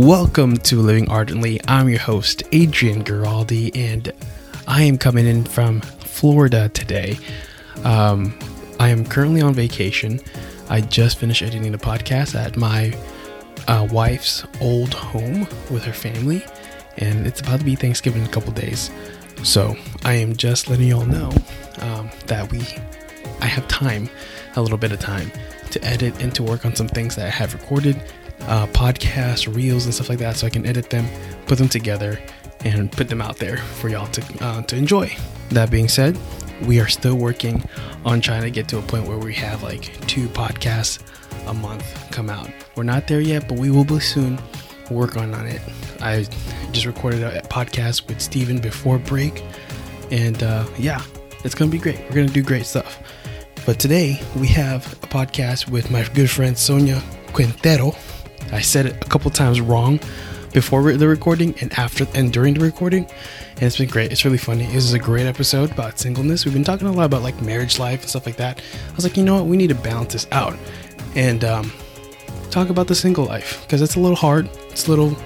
Welcome to Living Ardently. I'm your host, Adrian Giraldi, and I am coming in from Florida today. Um, I am currently on vacation. I just finished editing the podcast at my uh, wife's old home with her family, and it's about to be Thanksgiving in a couple days. So I am just letting y'all know um, that we, I have time, a little bit of time to edit and to work on some things that I have recorded, uh, podcasts, reels, and stuff like that, so I can edit them, put them together, and put them out there for y'all to uh, to enjoy. That being said, we are still working on trying to get to a point where we have like two podcasts a month come out. We're not there yet, but we will be soon. Work on on it. I just recorded a podcast with Steven before break, and uh, yeah, it's gonna be great. We're gonna do great stuff. But today we have a podcast with my good friend Sonia Quintero. I said it a couple times wrong before the recording and after and during the recording, and it's been great. It's really funny. This is a great episode about singleness. We've been talking a lot about like marriage life and stuff like that. I was like, you know what, we need to balance this out and um, talk about the single life because it's a little hard. It's a little,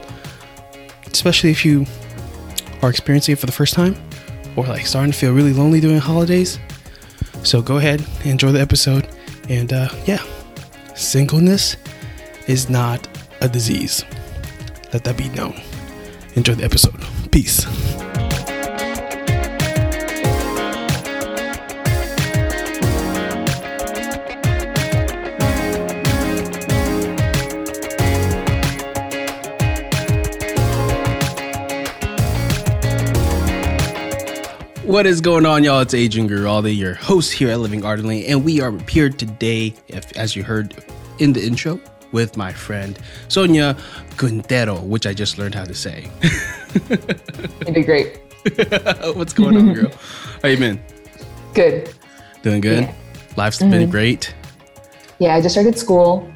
especially if you are experiencing it for the first time or like starting to feel really lonely during holidays. So go ahead, enjoy the episode, and uh, yeah, singleness is not a disease. Let that be known. Enjoy the episode. Peace. What is going on, y'all? It's Adrian Giraldi, your host here at Living Ardently, and we are here today, if, as you heard in the intro, with my friend Sonia Quintero, which I just learned how to say. It'd be great. What's going on, girl? How you been? Good. Doing good? Yeah. Life's been great. Yeah, I just started school,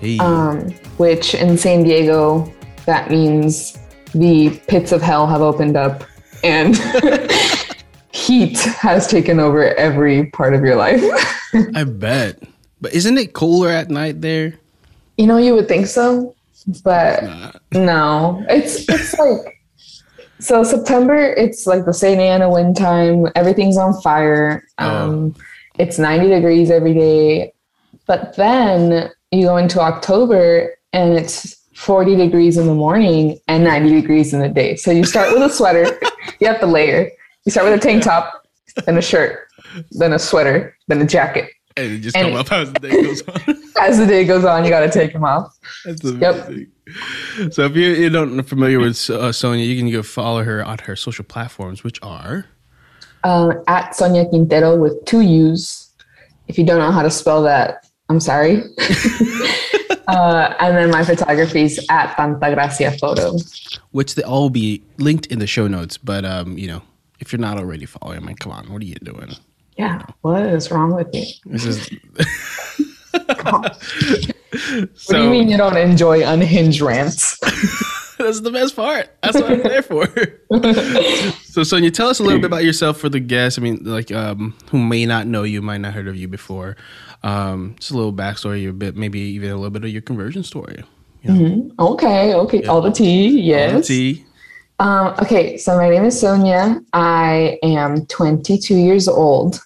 Hey. um, which in San Diego, that means the pits of hell have opened up and heat has taken over every part of your life. I bet. But isn't it cooler at night there? You know, you would think so, but Nah. no. It's it's like so September, it's like the Santa Ana wind time. Everything's on fire. Um, It's 90 degrees every day. But then you go into October and it's 40 degrees in the morning and 90 degrees in the day. So you start with a sweater, you have to layer. You start with a tank top, then a shirt, then a sweater, then a jacket. And it just And- come up as the day goes on. As the day goes on, you got to take them off. That's Yep. amazing. So if you, you don't familiar with uh, Sonia, you can go follow her on her social platforms, which are uh, at Sonia Quintero with two U's. If you don't know how to spell that, I'm sorry. uh, and then my photography is at Tanta Gracia Photo. which they all be linked in the show notes. But um, you know, if you're not already following, I mean, come on, what are you doing? Yeah, what is wrong with me? This is What do you mean you don't enjoy unhinged rants? That's the best part. That's what I'm there for. so, Sonia, tell us a little bit about yourself for the guests. I mean, like, um, who may not know you, might not heard of you before. Um, just a little backstory, a bit, maybe even a little bit of your conversion story. You know, Okay, okay, all the tea, yes. Tea. Um, okay, so my name is Sonia. I am 22 years old.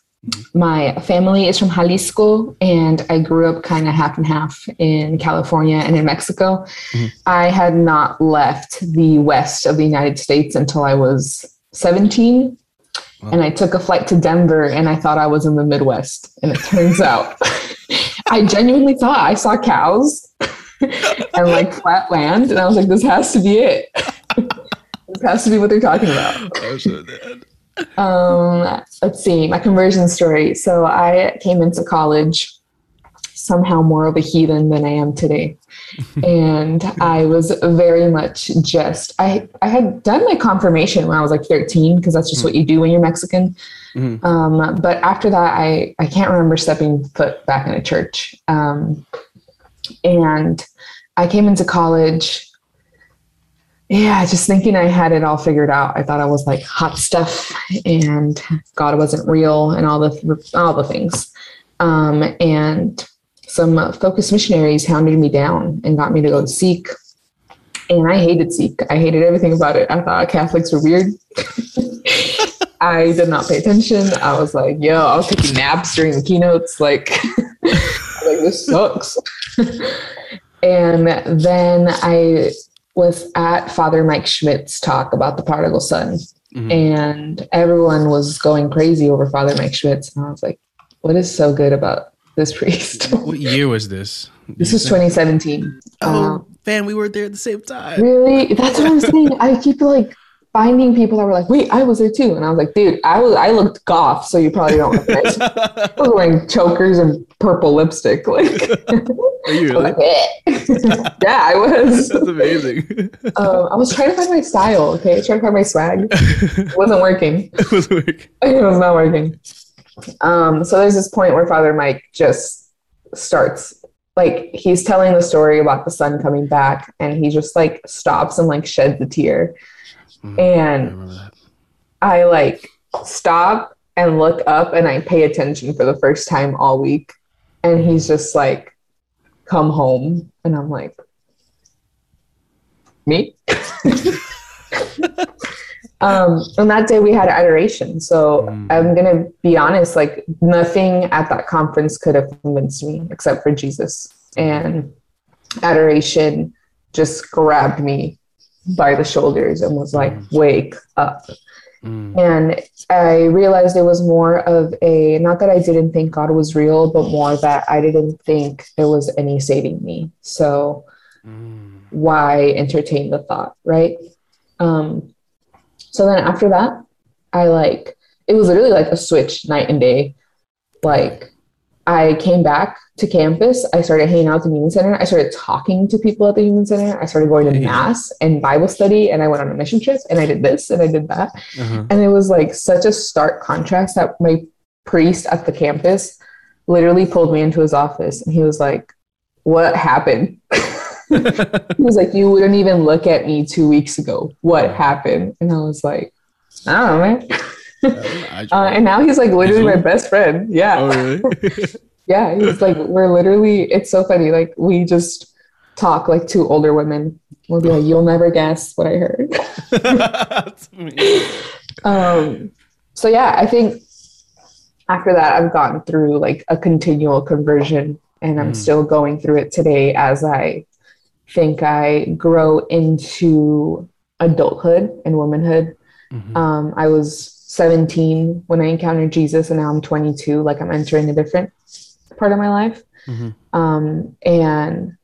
My family is from Jalisco, and I grew up kind of half and half in California and in Mexico. Mhm. I had not left the west of the United States until I was 17. Wow. And I took a flight to Denver, and I thought I was in the Midwest. And it turns out I genuinely thought I saw cows and like flat land. And I was like, this has to be it. this has to be what they're talking about. Oh, so Um, let's see, my conversion story. So I came into college somehow more of a heathen than I am today. and I was very much just I I had done my confirmation when I was like 13 because that's just what you do when you're Mexican. Mhm. Um, but after that, I I can't remember stepping foot back in a church. Um, and I came into college. Yeah, just thinking I had it all figured out. I thought I was like hot stuff, and God wasn't real, and all the all the things. Um, and some uh, FOCUS missionaries hounded me down and got me to go to seek and I hated SEEK. I hated everything about it. I thought Catholics were weird. I did not pay attention. I was like, yo, I was taking naps during the keynotes. Like, like this sucks. and then I was at Father Mike Schmitz's talk about the prodigal son. Mm-hmm. And everyone was going crazy over Father Mike Schmitz. And I was like, what is so good about this priest? what year was this? This was 2017. Oh, um, man, we were there at the same time. Really? That's what I'm saying. I keep like finding people that were like, wait, I was there too. And I was like, dude, I was I looked goth, so you probably don't recognize me. I was wearing chokers and purple lipstick. Like Are you really? yeah, I was. That's amazing. Um, I was trying to find my style, okay? Trying to find my swag. It wasn't working. it wasn't working. It was not working. Um, so there's this point where Father Mike just starts like he's telling the story about the son coming back and he just like stops and like sheds a tear Mm, and I, I like stop and look up and I pay attention for the first time all week. And he's just like, come home. And I'm like, me? um, and that day we had adoration. So mm. I'm going to be honest, like nothing at that conference could have convinced me except for Jesus. And adoration just grabbed me by the shoulders and was like, mm. wake up. Mm. And I realized it was more of a, not that I didn't think God was real, but more that I didn't think there was any saving me. So mm. why entertain the thought, right? Um, so then after that, I like, it was literally like a switch night and day. Like, I came back to campus. I started hanging out at the Newman Center. I started talking to people at the Newman Center. I started going to mass and Bible study, and I went on a mission trip, and I did this and I did that. Uh-huh. And it was like such a stark contrast that my priest at the campus literally pulled me into his office, and he was like, "What happened?" he was like, "You wouldn't even look at me two weeks ago. What happened?" And I was like, "I don't know, man." uh, and now he's like literally my best friend. Yeah. Oh, really? yeah. He's like, we're literally, it's so funny. Like, we just talk like two older women. We'll be like, you'll never guess what I heard. um, so, yeah, I think after that, I've gone through like a continual conversion and I'm mm. still going through it today as I think I grow into adulthood and womanhood. Mm-hmm. Um, I was 17 when I encountered Jesus, and now I'm 22. Like I'm entering a different part of my life. Mm-hmm. Um, and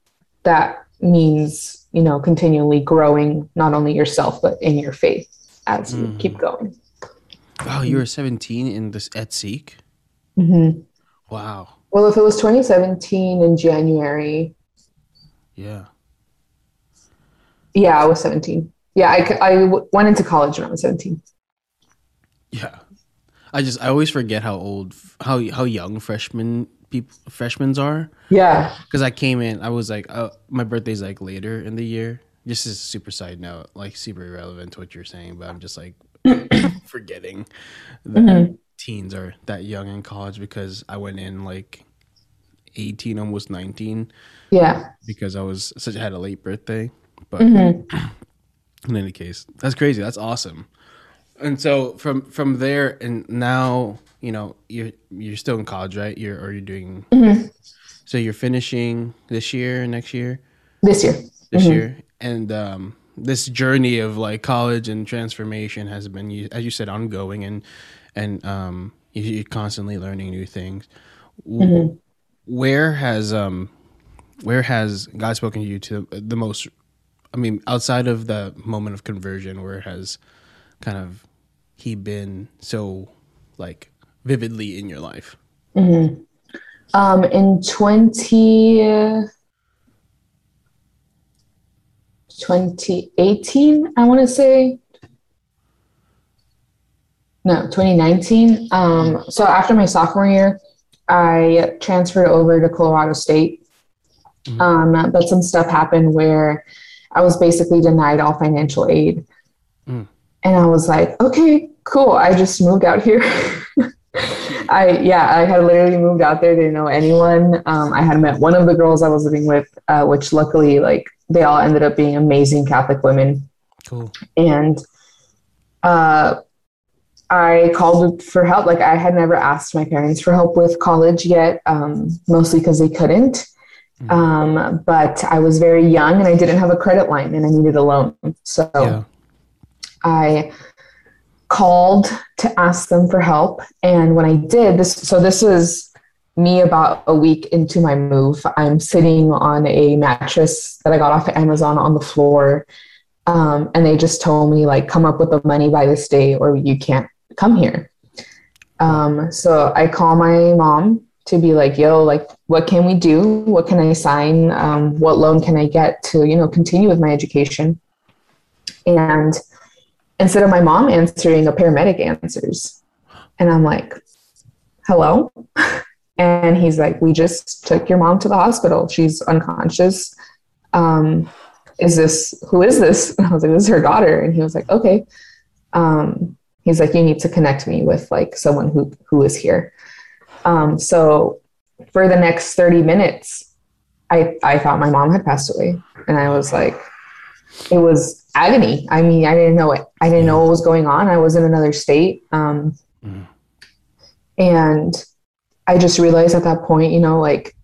that means, you know, continually growing not only yourself, but in your faith as mm-hmm. you keep going. Wow, you were 17 in this at Seek? Mm-hmm. Wow. Well, if it was 2017 in January. Yeah. Yeah, I was 17. Yeah, I, I went into college when I was 17. Yeah, I just I always forget how old how how young freshmen people freshmen are. Yeah, because I came in, I was like, oh, my birthday's like later in the year. Just as a super side note, like super irrelevant to what you're saying, but I'm just like forgetting that mm-hmm. teens are that young in college because I went in like 18, almost 19. Yeah, because I was such had a late birthday, but. Mm-hmm. In any case, that's crazy. That's awesome and so from from there and now you know you're you're still in college right you're or you're doing mm-hmm. so you're finishing this year next year this year this mm-hmm. year and um this journey of like college and transformation has been as you said ongoing and and um you're constantly learning new things mm-hmm. where has um where has god spoken to you to the most i mean outside of the moment of conversion where has kind of he been so like vividly in your life? Mm-hmm. Um, in 20, 2018, I want to say. No, 2019. Um, so after my sophomore year, I transferred over to Colorado State. Mm-hmm. Um, but some stuff happened where I was basically denied all financial aid. Mm. And I was like, okay, cool. I just moved out here. I yeah, I had literally moved out there, didn't know anyone. Um, I had met one of the girls I was living with, uh, which luckily, like, they all ended up being amazing Catholic women. Cool. And uh, I called for help. Like, I had never asked my parents for help with college yet, um, mostly because they couldn't. Mhm. Um, but I was very young and I didn't have a credit line and I needed a loan. So Yeah. I called to ask them for help. And when I did this, so this was me about a week into my move. I'm sitting on a mattress that I got off of Amazon on the floor. Um, and they just told me, like, come up with the money by this day or you can't come here. Um, so I call my mom to be like, yo, like, what can we do? What can I sign? Um, what loan can I get to, you know, continue with my education? And instead of my mom answering, a paramedic answers. And I'm like, hello? And he's like, we just took your mom to the hospital. She's unconscious. Um, is this, who is this? And I was like, this is her daughter. And he was like, okay. Um, he's like, you need to connect me with like someone who, who is here. Um, so for the next 30 minutes, I, I thought my mom had passed away. And I was like, it was agony. I mean, I didn't know it. I didn't know what was going on. I was in another state. Um, Mhm. and I just realized at that point, you know, like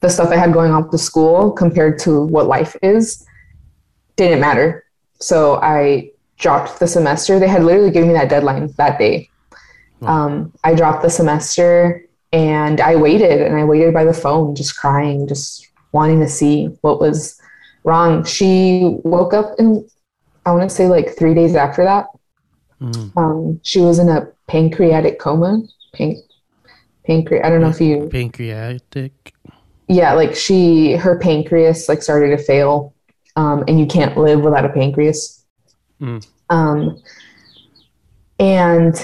the stuff I had going on with the school compared to what life is didn't matter. So I dropped the semester. They had literally given me that deadline that day. Wow. Um, I dropped the semester and I waited and I waited by the phone, just crying, just wanting to see what was wrong. She woke up in, I want to say like three days after that. Mhm. Um, she was in a pancreatic coma. Pan- pancreas. I don't know if you Pancreatic. yeah like she her pancreas like started to fail um, and you can't live without a pancreas Mm. um, and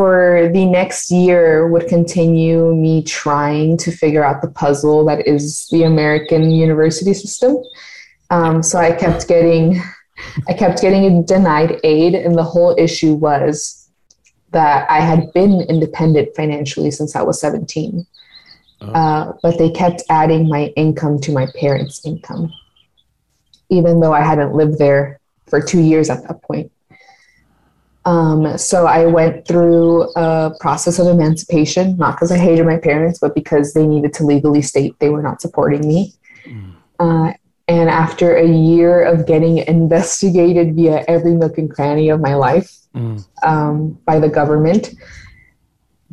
for the next year would continue me trying to figure out the puzzle that is the american university system um, so i kept getting i kept getting denied aid and the whole issue was that i had been independent financially since i was 17 Oh. uh, but they kept adding my income to my parents' income, even though I hadn't lived there for two years at that point. Um, so I went through a process of emancipation, not because I hated my parents, but because they needed to legally state they were not supporting me. Mm. Uh, and after a year of getting investigated via every nook and cranny of my life, Mm. um, by the government.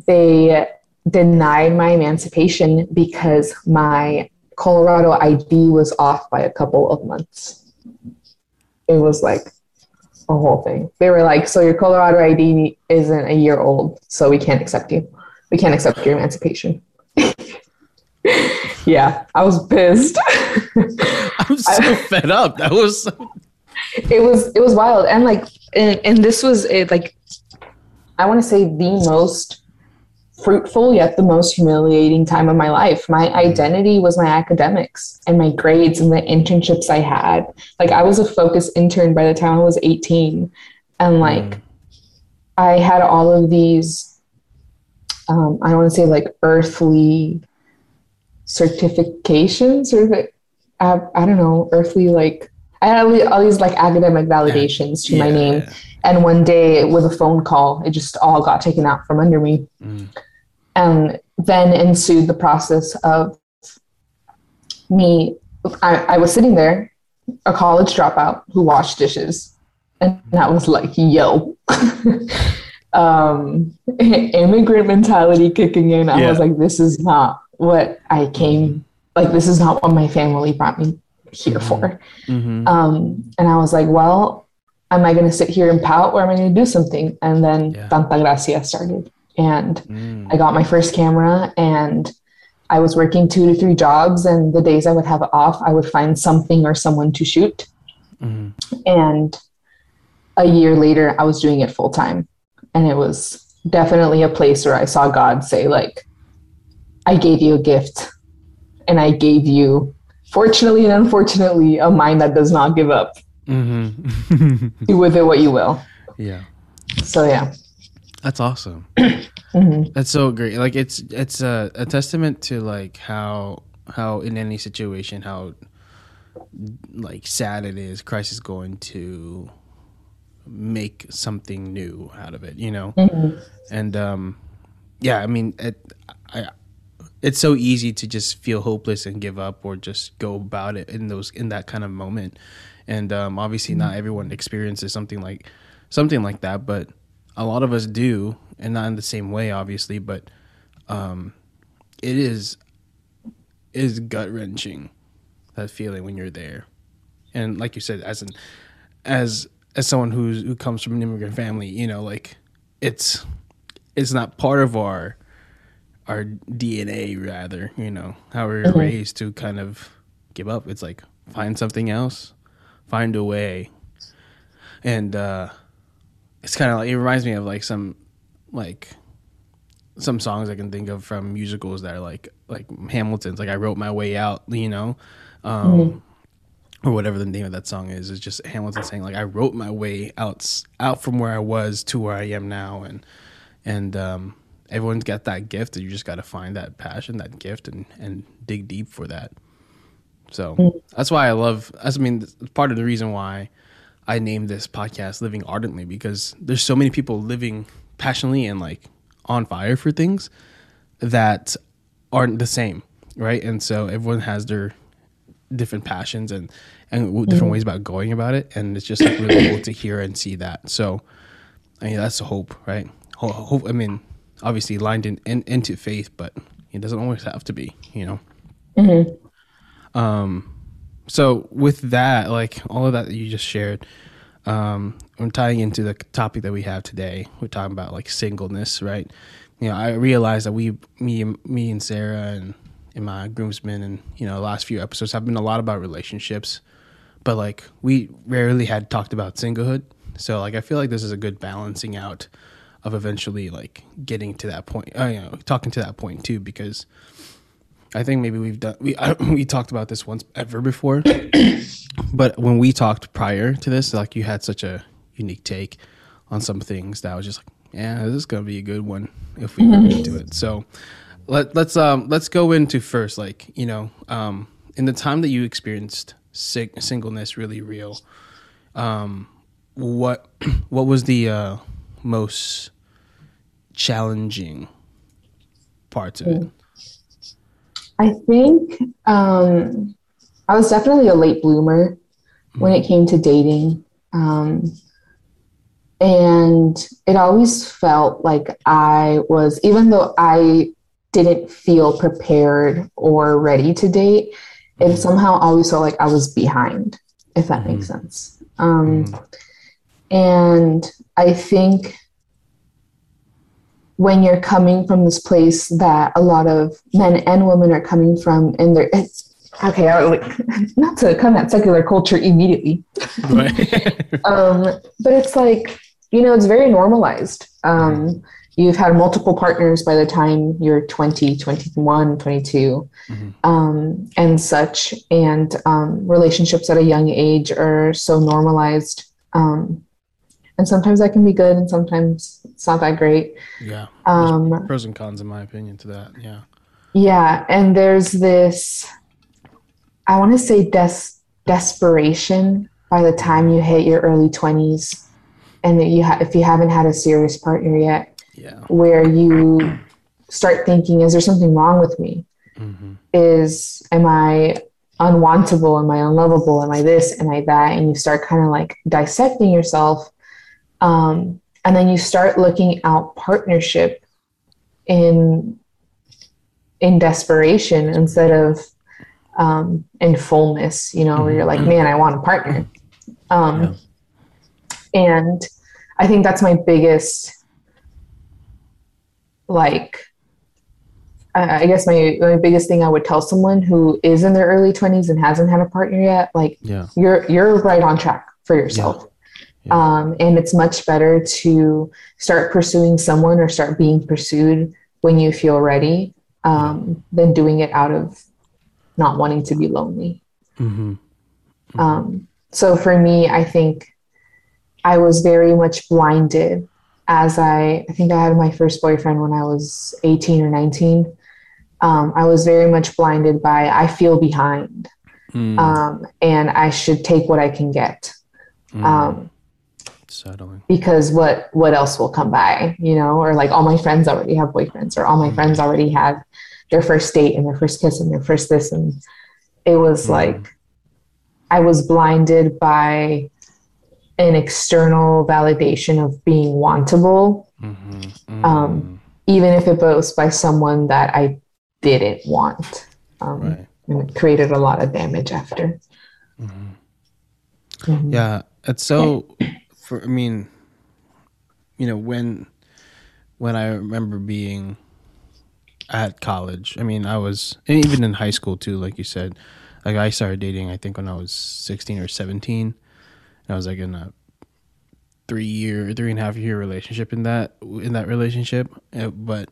They denied my emancipation because my Colorado ID was off by a couple of months. It was like a whole thing. They were like, So your Colorado ID isn't a year old, so we can't accept you. We can't accept your emancipation. yeah, I was pissed. I'm so fed up. That was so it was it was wild and like and, and this was it like i want to say the most fruitful yet the most humiliating time of my life my identity was my academics and my grades and the internships i had like i was a focus intern by the time i was 18 and like Mm. i had all of these um, i don't want to say like earthly certifications or the, I, I don't know earthly like I had all these- like academic validations to my Yeah. name, and one day with a phone call, it just all got taken out from under me. Mm. And then ensued the process of me. I, I was sitting there, a college dropout who washed dishes, and I was like, "Yo." um immigrant mentality kicking in i Yeah. was like this is not what i came like this is not what my family brought me here for Mhm. um, and I was like, well, am I going to sit here and pout or am I going to do something? And then Yeah. Tanta Gracia started. And Mm. I got my first camera and I was working two to three jobs. And the days I would have off, I would find something or someone to shoot. Mhm. And a year later, I was doing it full time. And it was definitely a place where I saw God say, like, I gave you a gift and I gave you, fortunately and unfortunately, a mind that does not give up Mhm. do with it what you will. yeah. So yeah, That's awesome. Mhm. That's so great. Like it's it's a, a testament to like how how in any situation how like sad it is. Christ is going to make something new out of it. You know, Mhm. and um, yeah. I mean, it, I it's so easy to just feel hopeless and give up or just go about it in those in that kind of moment. And um, obviously, not everyone experiences something like something like that, but a lot of us do, and not in the same way, obviously. But um, it is it is gut wrenching that feeling when you're there, and like you said, as an as as someone who's who comes from an immigrant family, you know, like it's it's not part of our our DNA rather, you know, how we were Mhm. raised to kind of give up. It's like find something else, find a way. And uh it's kind of like it reminds me of like some like some songs I can think of from musicals that are like like Hamilton's like I wrote my way out, you know. Um or whatever the name of that song is. Is just Hamilton saying like I wrote my way out out from where I was to where I am now. And and um everyone's got that gift and you just got to find that passion that gift and and dig deep for that. So that's why i love that's i mean part of the reason why i named this podcast living ardently because there's so many people living passionately and like on fire for things that aren't the same right and so everyone has their different passions and and different ways about going about it and it's just like really cool to hear and see that so I mean, that's the hope, right? Ho- Hope. I mean, obviously lined in, in into faith, but it doesn't always have to be, you know. Mhm. Um, so with that, like all of that that you just shared, um, I'm tying into the topic that we have today. We're talking about like singleness, right? You know, I realized that we, me, me and Sarah, and and my groomsmen, and you know, the last few episodes have been a lot about relationships, but like we rarely had talked about singlehood. So like I feel like this is a good balancing out of eventually like getting to that point. Uh, you know, talking to that point too, because I think maybe we've done we I, we talked about this once ever before, but when we talked prior to this, like you had such a unique take on some things that I was just like, yeah, this is gonna be a good one if we get into it. So let let's um let's go into first, like you know, um in the time that you experienced sig- singleness really real, um what what was the uh most challenging parts of it? I think um, I was definitely a late bloomer when it came to dating. Um, and it always felt like I was, even though I didn't feel prepared or ready to date, it somehow always felt like I was behind, if that makes sense. Um, and I think when you're coming from this place that a lot of men and women are coming from, and they're it's, okay, I, like, not to come at secular culture immediately, Right. um, but it's like you know it's very normalized. Um, you've had multiple partners by the time you're 20, 21, 22, Mhm. um, and such, and um, relationships at a young age are so normalized. Um, and sometimes that can be good, and sometimes it's not that great. yeah. Um, Pros and cons, in my opinion, to that. Yeah. Yeah, and there's this I want to say des- desperation by the time you hit your early 20s and that you ha- if you haven't had a serious partner yet Yeah. where you start thinking is there something wrong with me? hmm Is am I unwantable? Am I unlovable? Am I this? Am I that? And you start kind of like dissecting yourself. Um, and then you start looking out partnership in in desperation instead of um, in fullness, you know, where you're like, man, I want a partner. Um, And I think that's my biggest, like, I I guess my, my biggest thing I would tell someone who is in their early 20s and hasn't had a partner yet, like, Yeah. you're you're right on track for yourself. Yeah. Um, and it's much better to start pursuing someone or start being pursued when you feel ready um, than doing it out of not wanting to be lonely. hmm Um, so for me, I think I was very much blinded as I, I think I had my first boyfriend when I was 18 or 19. Um, I was very much blinded by I feel behind, Mm, um, and I should take what I can get. mm, Um, settling. because what what else will come by you know or like all my friends already have boyfriends or all my friends already have their first date and their first kiss and their first this and it was Mhm. like i was blinded by an external validation of being wantable Mm-hmm, Um, even if it was by someone that i didn't want um, right. and it created a lot of damage after. Yeah, it's so. For I mean, you know when when I remember being at college. I mean, I was and even in high school too. Like you said, like I started dating. I think when I was sixteen or seventeen. And I was like in a three year, three and a half year relationship in that in that relationship, Uh, but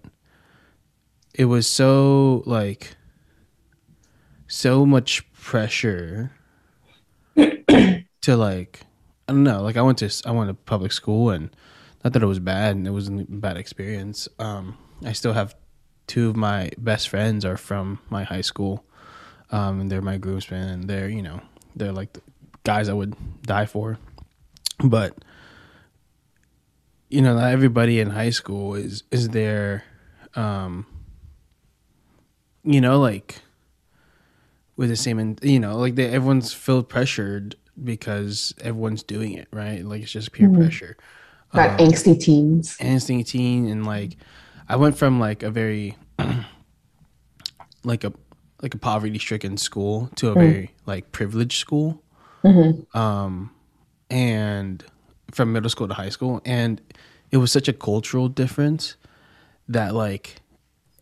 it was so like so much pressure to like I don't know. Like I went to I went to public school and not that it was bad and it wasn't a bad experience. Um, I still have two of my best friends are from my high school, um, and they're my groomsmen and they're you know they're like the guys I would die for, but you know not everybody in high school is is there, um, you know like with the same in you know like they, everyone's feel pressured because everyone's doing it right like it's just peer Mhm. pressure got Um, angsty teens Angsty teen and like I went from like a very like a like a poverty stricken school to a Mm. very like privileged school Mhm. um and from middle school to high school and it was such a cultural difference that like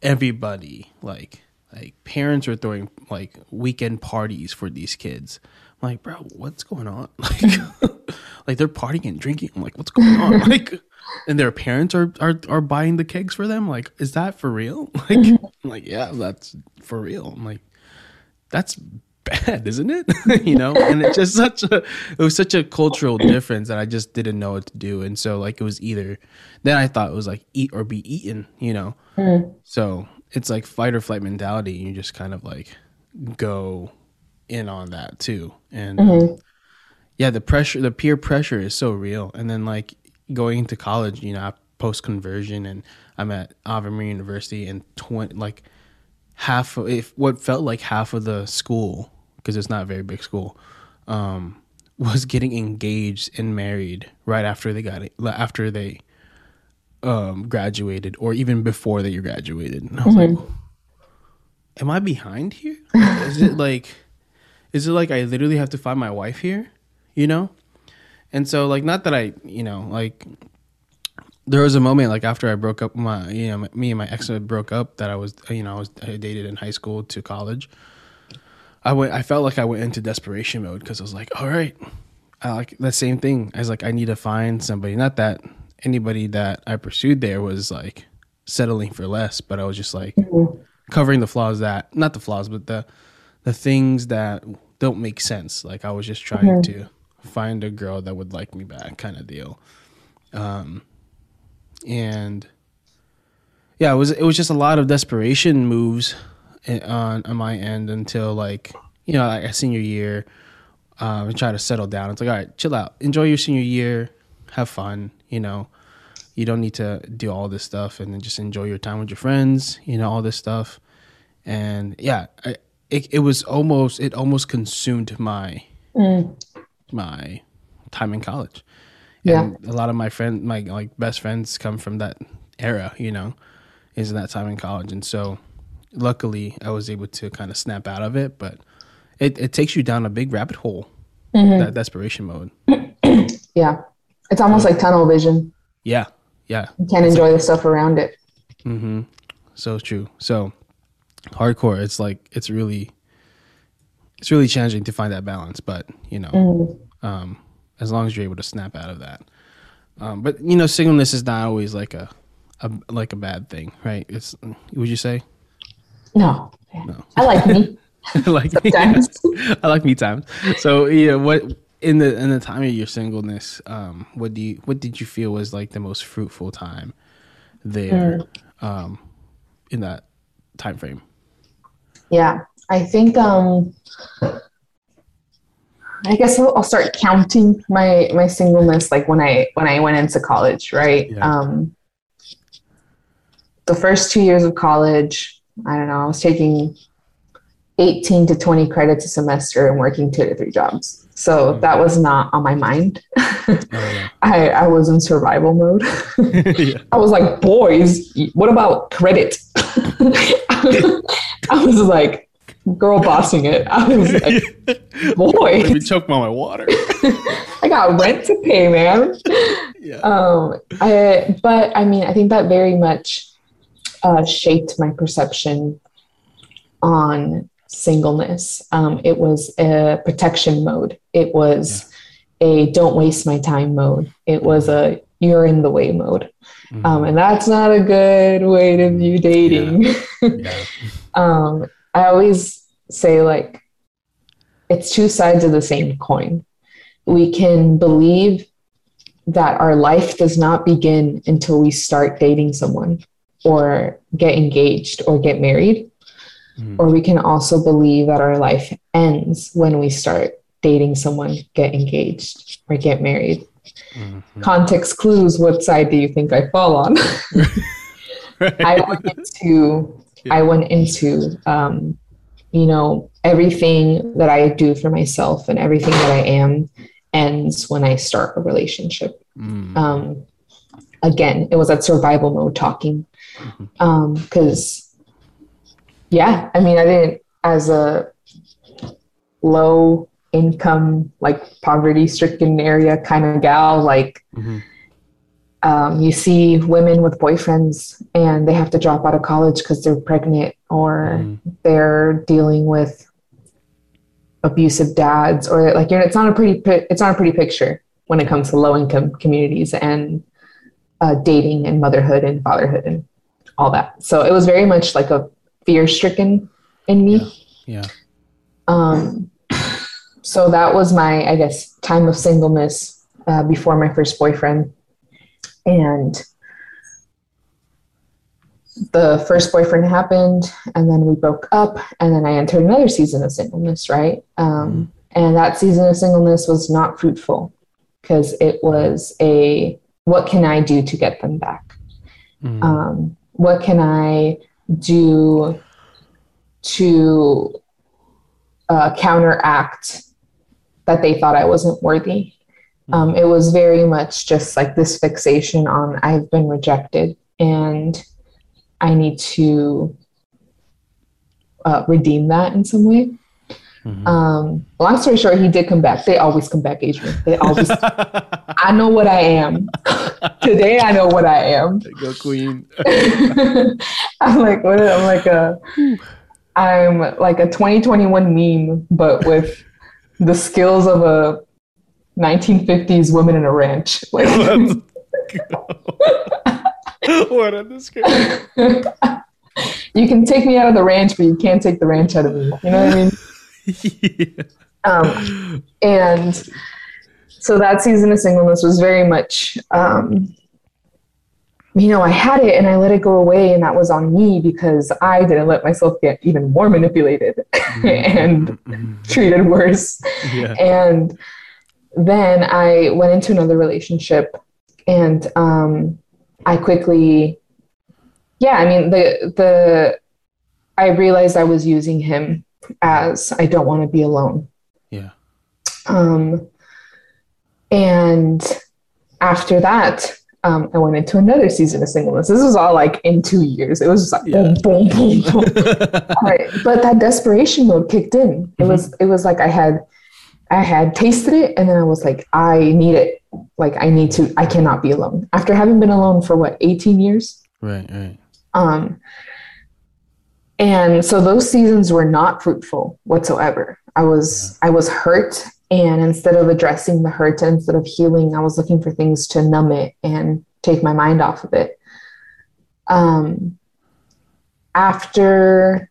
everybody like like parents were throwing like weekend parties for these kids like bro what's going on? Like like they're partying and drinking. I'm like what's going on? Like and their parents are are are buying the kegs for them. Like is that for real? Like I'm like yeah that's for real. I'm like that's bad, isn't it? you know, and it's just such a it was such a cultural difference that I just didn't know what to do, and so like it was either then I thought it was like eat or be eaten, you know. Mm. So it's like fight or flight mentality. You just kind of like go in on that too, and Mhm. yeah, the pressure, the peer pressure is so real. And then like going into college, you know, post conversion, and I'm at Ave Maria University, and twenty like half of if what felt like half of the school because it's not a very big school um was getting engaged and married right after they got it after they um graduated or even before they graduated and i was like am i behind here is it like is it like i literally have to find my wife here you know and so like not that i you know like there was a moment like after I broke up my you know me and my ex broke up that I was you know I was I dated in high school to college. I went I felt like I went into desperation mode because I was like, all right, I like the same thing. I was like, I need to find somebody. Not that anybody that I pursued there was like settling for less, but I was just like mm-hmm. covering the flaws that not the flaws, but the the things that don't make sense. Like I was just trying to find a girl that would like me back, kind of deal. Um, and yeah, it was it was just a lot of desperation moves on on my end until like you know like a senior year. Um, and try to settle down. It's like all right, chill out, enjoy your senior year, have fun. You know, you don't need to do all this stuff, and then just enjoy your time with your friends. You know, all this stuff, and yeah, I, it it was almost it almost consumed my Mm. my time in college. Yeah. And a lot of my friend my like best friends come from that era, you know, is that time in college. And so luckily I was able to kind of snap out of it, but it, it takes you down a big rabbit hole, Mhm. that desperation mode. Yeah. It's almost like tunnel vision. Yeah. Yeah. You can't enjoy the stuff around it. Mm-hmm. So true. So hardcore, it's like it's really it's really challenging to find that balance, but you know, Mhm. um, as long as you're able to snap out of that. Um, but you know, singleness is not always like a, a like a bad thing, right? It's would you say? No. No. I like me. I like Sometimes. I like me times. So you know what in the in the time of your singleness, um, what do you what did you feel was like the most fruitful time there, mm. um, in that time frame? Yeah, I think um, I guess I'll, I'll, start counting my my singleness like when I when I went into college, right? Yeah. Um, the first two years of college, I don't know, I was taking 18 to 20 credits a semester and working two to three jobs. So mm-hmm. that was not on my mind. oh, yeah. I, I was in survival mode. yeah. I was like, boys, what about credit? I was like, girl bossing it. I was like, boy. Let me choke on my water. I got rent to pay, man. Yeah. Um, I, but I mean, I think that very much uh, shaped my perception on singleness. Um, it was a protection mode. It was yeah. a don't waste my time mode. It was a you're in the way mode. Mm-hmm. Um, and that's not a good way to view dating. Yeah. Yeah. um, I always say, like, it's two sides of the same coin. We can believe that our life does not begin until we start dating someone or get engaged or get married. Mm. Or we can also believe that our life ends when we start dating someone, get engaged, or get married. Mm-hmm. Context clues what side do you think I fall on? right. I went into yeah. I went into um, you know, everything that I do for myself and everything that I am ends when I start a relationship. Mm. Um, again, it was that survival mode talking. Because, mm-hmm. um, yeah, I mean, I didn't, as a low income, like poverty stricken area kind of gal, like, mm-hmm. Um, you see women with boyfriends and they have to drop out of college because they're pregnant or mm. they're dealing with abusive dads or like you know, it's not a pretty it's not a pretty picture when it comes to low income communities and uh, dating and motherhood and fatherhood and all that. So it was very much like a fear stricken in me. Yeah. yeah. Um, so that was my, I guess, time of singleness uh, before my first boyfriend. And the first boyfriend happened, and then we broke up, and then I entered another season of singleness, right? Um, and that season of singleness was not fruitful because it was a what can I do to get them back? Mm. Um, what can I do to uh, counteract that they thought I wasn't worthy? Um, mm. it was very much just like this fixation on I've been rejected and I need to uh, redeem that in some way. Mm-hmm. Um, long story short, he did come back. They always come back, Adrian. They always. I know what I am. Today, I know what I am. Go queen. I'm like what? I'm like a. I'm like a 2021 meme, but with the skills of a 1950s woman in a ranch. Like, what a description. you can take me out of the ranch, but you can't take the ranch out of me. You know what I mean? yeah. um, and so that season of singleness was very much um, you know, I had it and I let it go away, and that was on me because I didn't let myself get even more manipulated mm-hmm. and mm-hmm. treated worse. Yeah. And then I went into another relationship, and um, I quickly, yeah, I mean, the the I realized I was using him as I don't want to be alone. Yeah. Um, and after that, um, I went into another season of singleness. This was all like in two years. It was just like yeah. boom, boom, boom, boom. right. But that desperation mode kicked in. It mm-hmm. was it was like I had I had tasted it and then I was like, I need it. Like I need to, I cannot be alone. After having been alone for what, 18 years? Right, right. Um and so those seasons were not fruitful whatsoever. I was yeah. I was hurt and instead of addressing the hurt and instead of healing, I was looking for things to numb it and take my mind off of it. Um after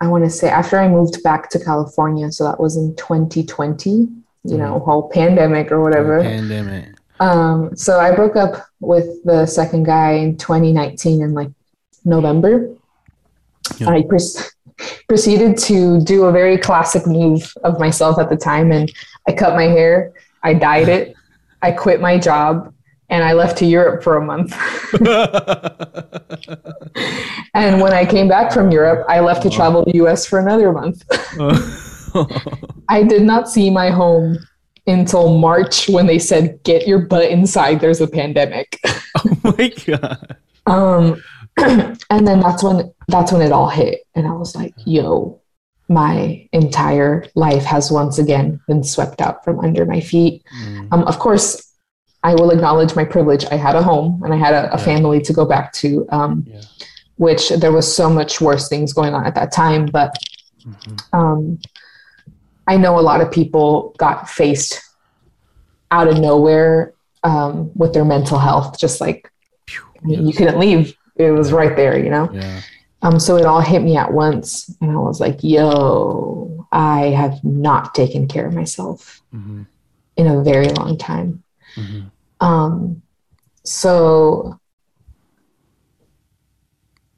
I want to say after I moved back to California, so that was in 2020, you know, whole pandemic or whatever. Pandemic. Um, so I broke up with the second guy in 2019 in like November. Yeah. I pres- proceeded to do a very classic move of myself at the time, and I cut my hair, I dyed it, I quit my job, and I left to Europe for a month. and when I came back from Europe, I left to travel the US for another month. I did not see my home until March when they said, get your butt inside, there's a pandemic. oh my god. Um, and then that's when that's when it all hit, and I was like, "Yo, my entire life has once again been swept out from under my feet." Mm. Um, of course, I will acknowledge my privilege. I had a home and I had a, a Yeah. family to go back to, um, Yeah. which there was so much worse things going on at that time. But Mhm. um, I know a lot of people got faced out of nowhere um, with their mental health, just like I mean, you couldn't leave. It was right there, you know? Um, so it all hit me at once. And I was like, yo, I have not taken care of myself Mhm. in a very long time. Mhm. Um, so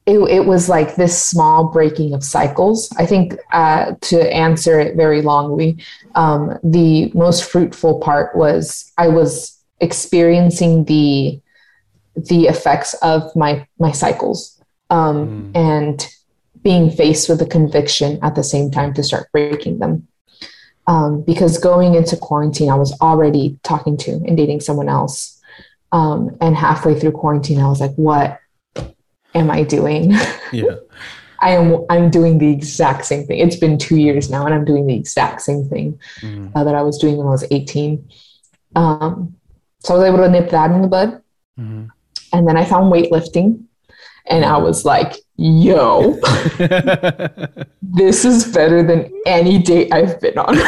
it, it was like this small breaking of cycles. I think uh, to answer it very longly, um, the most fruitful part was I was experiencing the the effects of my my cycles um, Mm. and being faced with a conviction at the same time to start breaking them. Um, because going into quarantine, I was already talking to and dating someone else. Um, and halfway through quarantine, I was like, what am I doing? Yeah. I am I'm doing the exact same thing. It's been two years now, and I'm doing the exact same thing Mhm. uh, that I was doing when I was 18. Um, so I was able to nip that in the bud. Mhm. And then I found weightlifting, and I was like, yo, this is better than any date I've been on.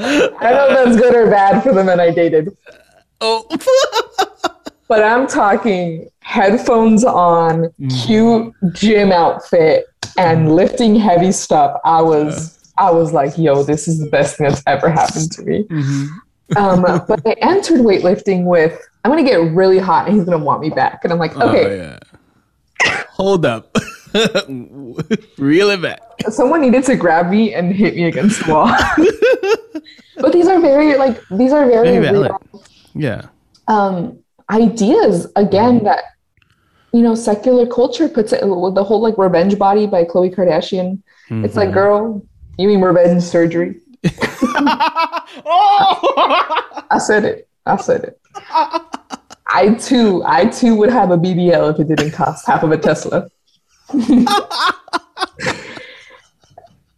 I don't know if that's good or bad for the men I dated, oh. but I'm talking headphones on, cute gym outfit, and lifting heavy stuff. I was, I was like, yo, this is the best thing that's ever happened to me. Mhm. Um, but I entered weightlifting with, I'm gonna get really hot and he's gonna want me back. And I'm like, Oh, okay, yeah. Hold up. Reel it back. someone needed to grab me and hit me against the wall. but these are very like these are very, Very real, Yeah. um, ideas again that you know secular culture puts it with the whole like revenge body by Khloe Kardashian. It's like, Mhm. girl, you mean revenge surgery? I said it. I said it. I too, I too would have a BBL if it didn't cost half of a Tesla.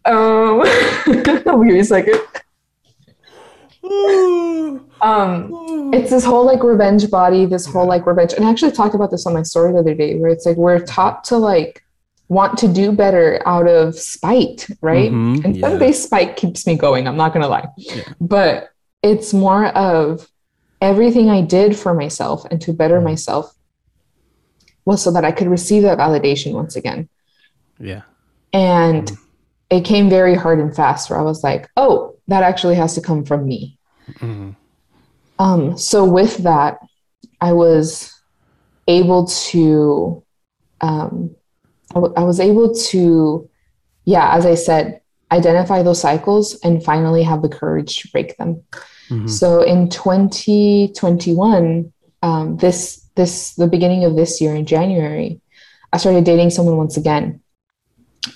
um, give you a second. Um, it's this whole like revenge body, this whole like revenge. And I actually talked about this on my story the other day, where it's like we're taught to like want to do better out of spite, right? Mhm, and yeah. some days spite keeps me going. I'm not gonna lie, Yeah. but it's more of everything I did for myself and to better Mhm. myself was so that I could receive that validation once again. yeah. And Mhm. it came very hard and fast where I was like, oh, that actually has to come from me. Mhm. Um, so with that, I was able to, um, I, w- I was able to, yeah, as I said, identify those cycles and finally have the courage to break them. Mhm. So in 2021, um, this this the beginning of this year in January, I started dating someone once again,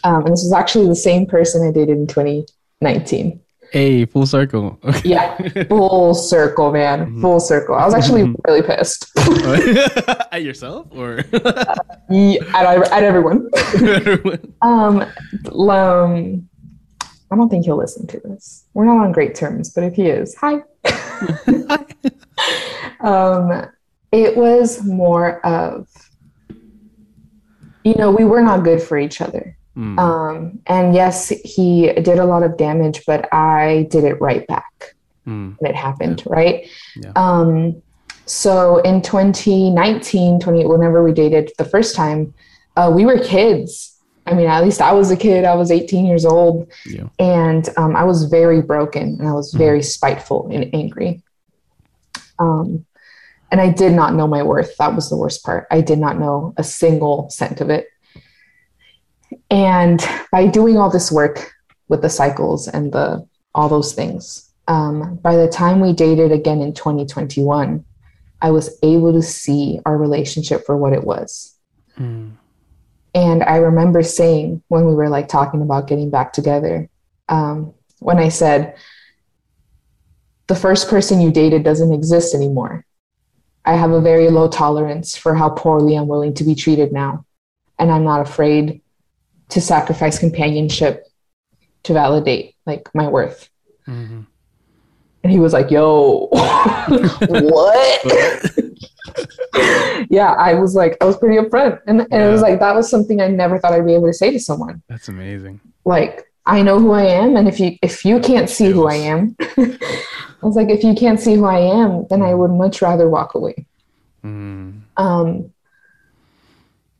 um, and this was actually the same person I dated in 2019. Hey, full circle. Okay. Yeah, full circle, man, full circle. I was actually really pissed At yourself or Yeah, at, at everyone. Um, um, I don't think he'll listen to this. We're not on great terms, but if he is, hi. um, it was more of, you know, we were not good for each other. Mm. Um, and yes, he did a lot of damage, but I did it right back Mm. when it happened, right? Yeah. Um, So in 2019, 20, whenever we dated the first time, uh, we were kids. I mean, at least I was a kid. I was 18 years old, Yeah. and um, I was very broken, and I was very spiteful and angry. Um, and I did not know my worth. That was the worst part. I did not know a single cent of it. And by doing all this work with the cycles and the all those things, um, by the time we dated again in 2021, I was able to see our relationship for what it was. Mm. And I remember saying when we were like talking about getting back together, um, when I said, the first person you dated doesn't exist anymore. I have a very low tolerance for how poorly I'm willing to be treated now. And I'm not afraid to sacrifice companionship to validate like my worth. hmm And he was like, yo, what? yeah, I was like, I was pretty upfront. And, and it was like, that was something I never thought I'd be able to say to someone. That's amazing. Like, I know who I am. And if you, if you can't see who I am, I was like, if you can't see who I am, then I would much rather walk away. Mm. Um,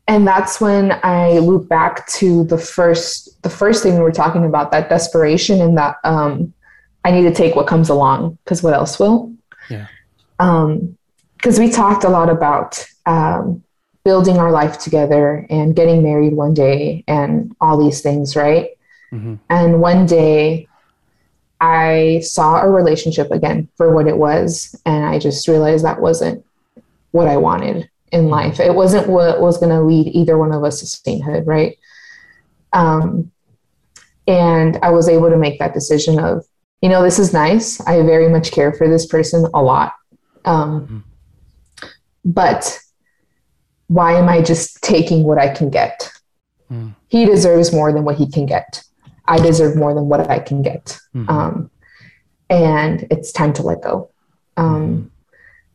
and that's when I loop back to the first, the first thing we were talking about, that desperation and that, um, I need to take what comes along because what else will? Yeah. Um, because we talked a lot about um, building our life together and getting married one day and all these things, right? hmm And one day I saw our relationship again for what it was. And I just realized that wasn't what I wanted in life. It wasn't what was going to lead either one of us to sainthood, right? Um, and I was able to make that decision of, you know, this is nice. I very much care for this person a lot. Um, but why am I just taking what I can get? Mm. He deserves more than what he can get. I deserve more than what I can get. Mhm. Um, and it's time to let go. Um,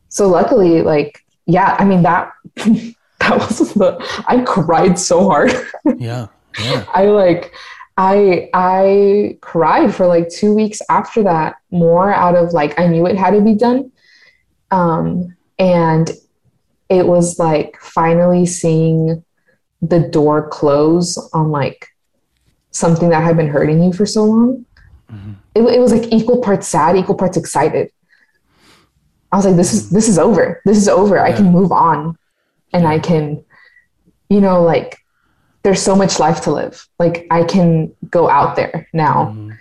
so luckily, like, yeah, I mean that that was the I cried so hard. yeah. Yeah. I like I I cried for like two weeks after that, more out of like I knew it had to be done. Um, and it was like finally seeing the door close on like something that had been hurting you for so long. Mhm. It, it was like equal parts sad, equal parts excited. I was like, this is this is over. This is over. I can move on and I can, you know, like there's so much life to live. Like I can go out there now Mhm.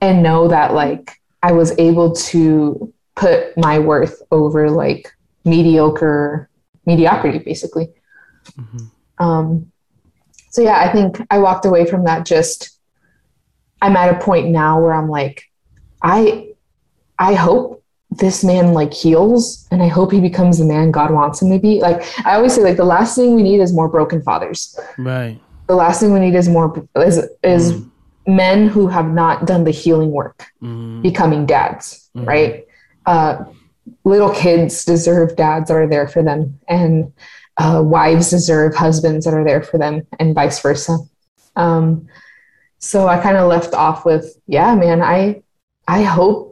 and know that like I was able to put my worth over like mediocre mediocrity basically. Mhm. Um, so yeah, I think I walked away from that just I'm at a point now where I'm like, I I hope this man like heals and I hope he becomes the man God wants him to be. Like I always say, like the last thing we need is more broken fathers. Right. The last thing we need is more is is Mm. men who have not done the healing work Mhm. becoming dads, Mhm. right? Uh, little kids deserve dads that are there for them, and uh, wives deserve husbands that are there for them, and vice versa. Um, so I kind of left off with, yeah, man, I I hope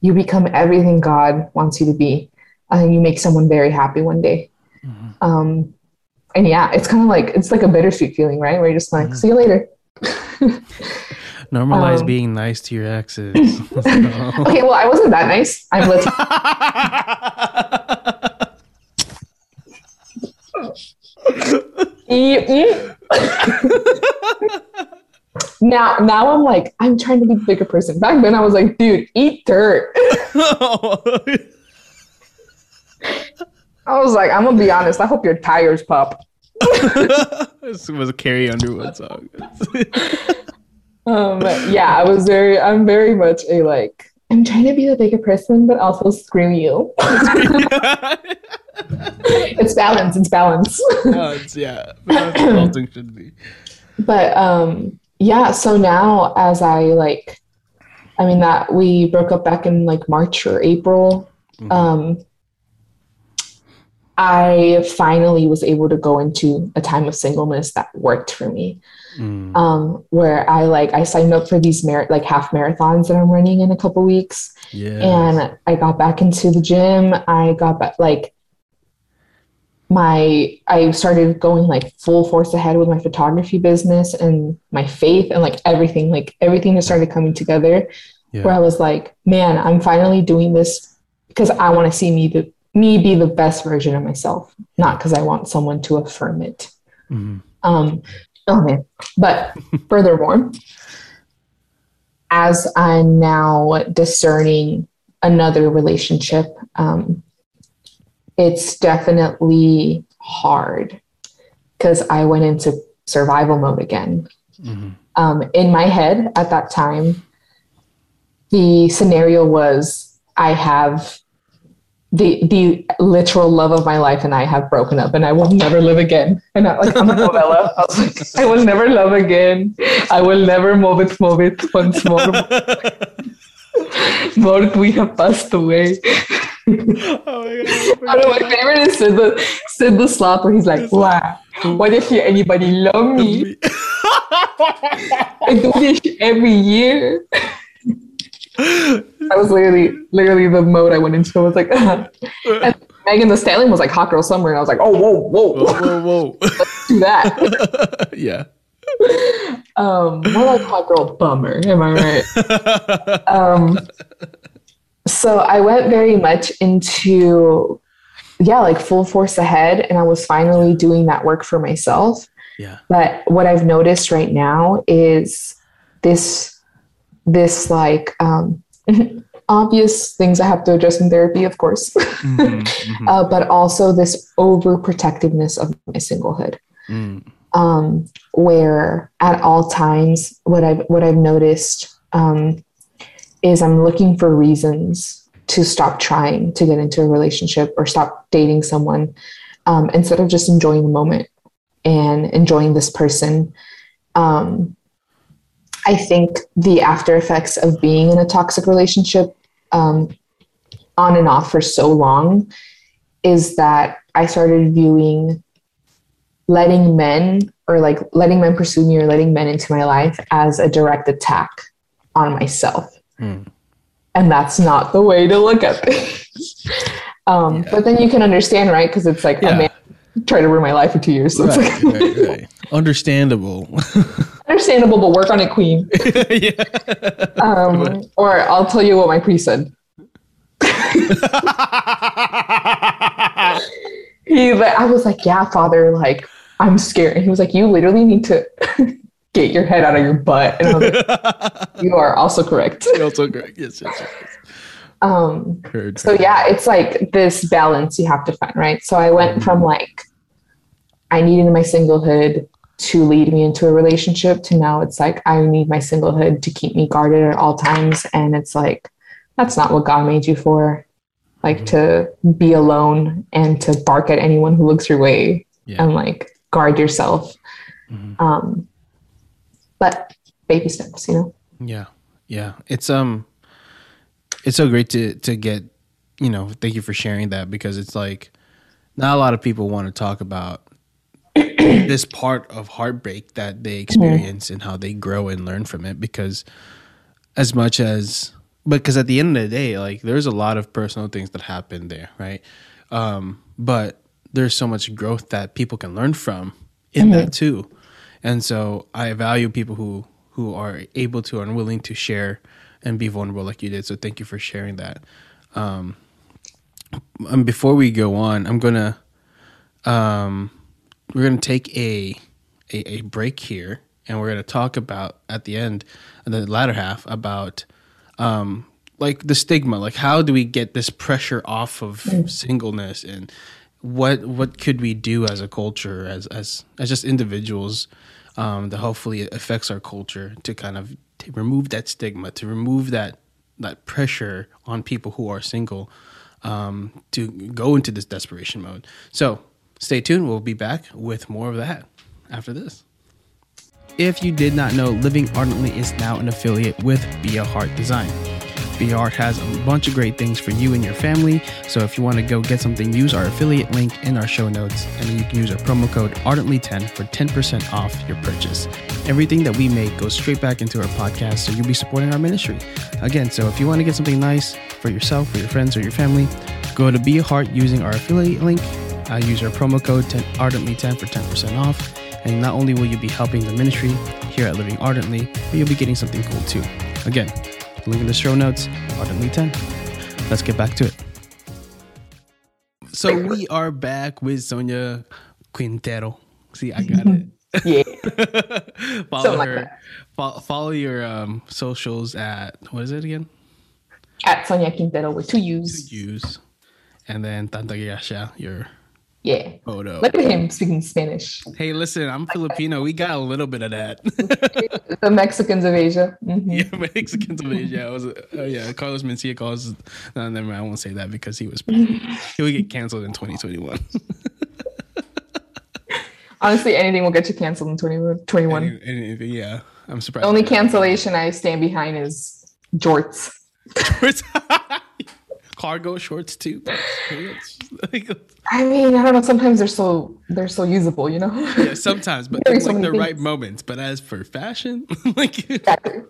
you become everything God wants you to be, and you make someone very happy one day. Mhm. Um, and yeah, it's kind of like it's like a bittersweet feeling, right? Where you're just like, Mhm. see you later. Normalize Um, being nice to your exes. So- Okay, well, I wasn't that nice. I'm Latino. Mm, mm. Now, now I'm like, I'm trying to be the bigger person. Back then, I was like, dude, eat dirt. I was like, I'm gonna be honest. I hope your tires pop. this was a Carrie Underwood song. Um, yeah, I was very, I'm very much a like, I'm trying to be the bigger person, but also scream you. it's balance. It's balance. it's, yeah, but that's what adulting should be. but um yeah so now as i like i mean that we broke up back in like march or april Mhm. um I finally was able to go into a time of singleness that worked for me. Mm. Um, where I like I signed up for these mar- like half marathons that I'm running in a couple weeks. Yeah. And I got back into the gym. I got back like my I started going like full force ahead with my photography business and my faith and like everything, like everything just started coming together. Yeah. Where I was like, man, I'm finally doing this because I want to see me the me be the best version of myself, not because I want someone to affirm it. Mm-hmm. Um, oh man. But furthermore, as I'm now discerning another relationship, um, it's definitely hard because I went into survival mode again. Mm-hmm. Um, in my head at that time, the scenario was I have the the literal love of my life and I have broken up and I will never live again. And I, like I'm a novella. I was like, I will never love again. I will never move it, move it once more. Mort, we have passed away. Oh my god. I know, my favorite is Sid the Sid the Sloth where he's like, wow, what if you anybody love me? I do this every year. That was literally literally the mode I went into. I was like, and Megan Thee Stallion was like hot girl summer, and I was like, oh whoa, whoa, whoa, whoa, whoa. Let's do that. yeah. Um, more like hot girl bummer, am I right? um so I went very much into, yeah, like full force ahead. And I was finally doing that work for myself. Yeah. But what I've noticed right now is this, this like, um, obvious things I have to address in therapy, of course, mm-hmm, mm-hmm. Uh, but also this overprotectiveness of my singlehood. Mm. Um, where at all times, what I've what I've noticed um, is I'm looking for reasons to stop trying to get into a relationship or stop dating someone um, instead of just enjoying the moment and enjoying this person. Um, I think the after effects of being in a toxic relationship um, on and off for so long is that I started viewing letting men or like letting men pursue me or letting men into my life as a direct attack on myself. Mm. And that's not the way to look at things. um, yeah. But then you can understand, right? Because it's like, yeah. a man tried to ruin my life for two years. So right, it's like, right, right. understandable. understandable, but work on it, queen. yeah. Um, or I'll tell you what my priest said. he, I was like, yeah, father, like, I'm scared. And he was like, you literally need to get your head out of your butt. And like, you are also correct. You're also correct. Yes, yes, yes. Um, heard, so yeah, it's like this balance you have to find, right? So I went mm-hmm. from like, I needed my singlehood to lead me into a relationship to now it's like, I need my singlehood to keep me guarded at all times. And it's like, that's not what God made you for. Like mm-hmm. to be alone and to bark at anyone who looks your way yeah. and like guard yourself. Mm-hmm. Um, but baby steps, you know. Yeah, yeah. It's um, it's so great to to get, you know. Thank you for sharing that because it's like, not a lot of people want to talk about this part of heartbreak that they experience mm-hmm. and how they grow and learn from it because as much as but because at the end of the day like there's a lot of personal things that happen there right um but there's so much growth that people can learn from in mm-hmm. that too and so I value people who who are able to and willing to share and be vulnerable like you did. So thank you for sharing that. Um, and before we go on, I'm gonna um, we're gonna take a, a, a break here, and we're gonna talk about at the end, the latter half about um, like the stigma, like how do we get this pressure off of mm. singleness and what what could we do as a culture as as as just individuals um, that hopefully affects our culture to kind of remove that stigma to remove that that pressure on people who are single um, to go into this desperation mode. So stay tuned. We'll be back with more of that after this. If you did not know living ardently is now an affiliate with be a heart design Be has a bunch of great things for you and your family. So if you want to go get something, use our affiliate link in our show notes, and you can use our promo code Ardently10 for 10% off your purchase. Everything that we make goes straight back into our podcast, so you'll be supporting our ministry. Again, so if you want to get something nice for yourself, for your friends, or your family, go to Be a Heart using our affiliate link. Uh, use our promo code 10, Ardently10 for 10% off. And not only will you be helping the ministry here at Living Ardently, but you'll be getting something cool too. Again, link in the show notes, Ardently 10. Let's get back to it. So we are back with Sonia Quintero. See, I got it. Yeah. follow Something like her. that. fo- follow your um, socials at what is it again? At Sonia Quintero with two U's. Two U's. and then Tanta Yasha, your Yeah. photo. Look at him speaking Spanish. Hey, listen, I'm Filipino. We got a little bit of that. The Mexicans of Asia. Mhm. yeah, Mexicans of Asia. I was, uh, yeah, Carlos Mencia calls. No, never mind. I won't say that because he was he would get canceled in 2021. Honestly, anything will get you canceled in 2021. Any- anything, yeah, I'm surprised. The only cancellation I stand behind is jorts. jorts. Cargo shorts too. I mean, I don't know. Sometimes they're so they're so usable, you know. yeah, sometimes, but so like many the right moments. But as for fashion, like Exactly.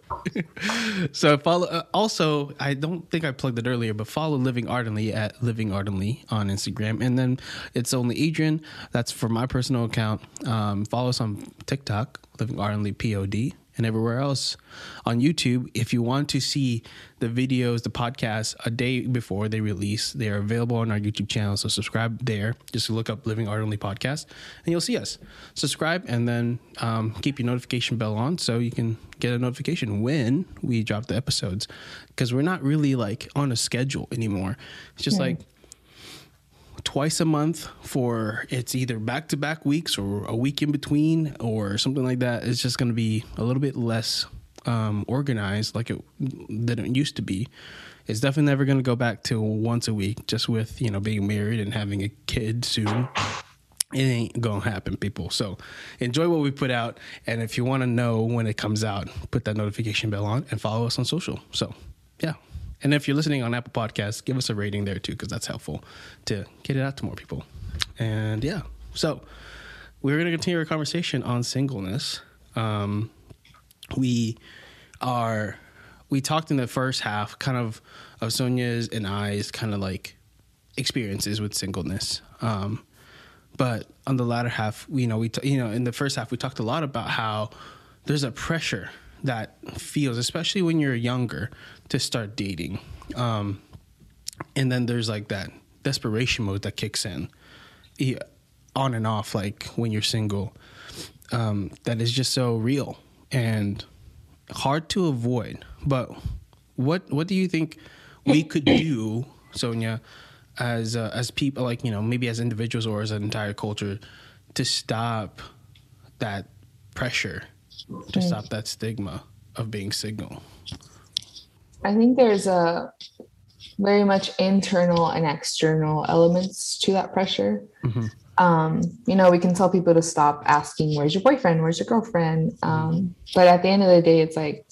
so follow. Uh, also, I don't think I plugged it earlier, but follow Living Ardently at Living Ardently on Instagram, and then it's only Adrian. That's for my personal account. Um, follow us on TikTok, Living Ardently Pod, and everywhere else on YouTube. If you want to see the videos, the podcasts a day before they release, they are available on our YouTube channel. So subscribe there. Just look up Living Ardently Podcast, and you'll see us. Subscribe, and then um, keep your notification bell on so you can get a notification when we drop the episodes. Because we're not really like on a schedule anymore. It's just like twice a month for it's either back to back weeks or a week in between or something like that. It's just going to be a little bit less um, organized like it than it used to be. It's definitely never going to go back to once a week, just with you know being married and having a kid soon. It ain't gonna happen, people. So enjoy what we put out, and if you want to know when it comes out, put that notification bell on and follow us on social. So yeah, and if you're listening on Apple Podcasts, give us a rating there too, because that's helpful to get it out to more people. And yeah, so we're gonna continue our conversation on singleness. Um, we are we talked in the first half, kind of of Sonia's and I's kind of like experiences with singleness. Um, but on the latter half, you know, we t- you know in the first half we talked a lot about how there's a pressure that feels, especially when you're younger, to start dating, um, and then there's like that desperation mode that kicks in, on and off, like when you're single, um, that is just so real and hard to avoid. But what what do you think we could do, Sonia, as uh, as people, like you know, maybe as individuals or as an entire culture, to stop that pressure, to stop that stigma of being single? I think there's a very much internal and external elements to that pressure. Mhm. Um, you know, we can tell people to stop asking, "Where's your boyfriend? Where's your girlfriend?" Um, but at the end of the day, it's like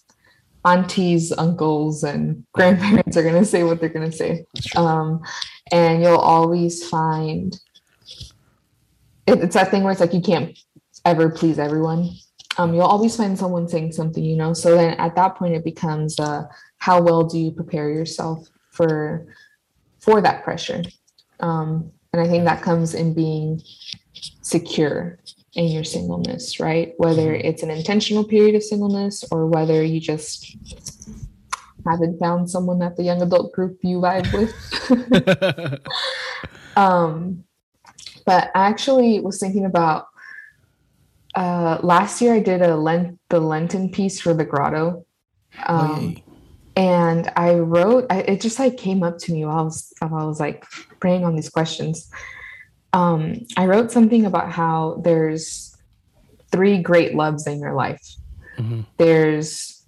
aunties, uncles, and grandparents are going to say what they're going to say. Um, and you'll always find it, it's that thing where it's like you can't ever please everyone. Um, you'll always find someone saying something, you know. So then at that point, it becomes uh, how well do you prepare yourself for for that pressure? Um, and I think that comes in being secure in your singleness, right? Whether it's an intentional period of singleness or whether you just haven't found someone at the young adult group you vibe with. um, but I actually was thinking about uh, last year I did a Lent the Lenten piece for the Grotto. Um, oh, yay. and I wrote I, it just like came up to me while I was while I was like praying on these questions. Um, I wrote something about how there's three great loves in your life. Mhm. There's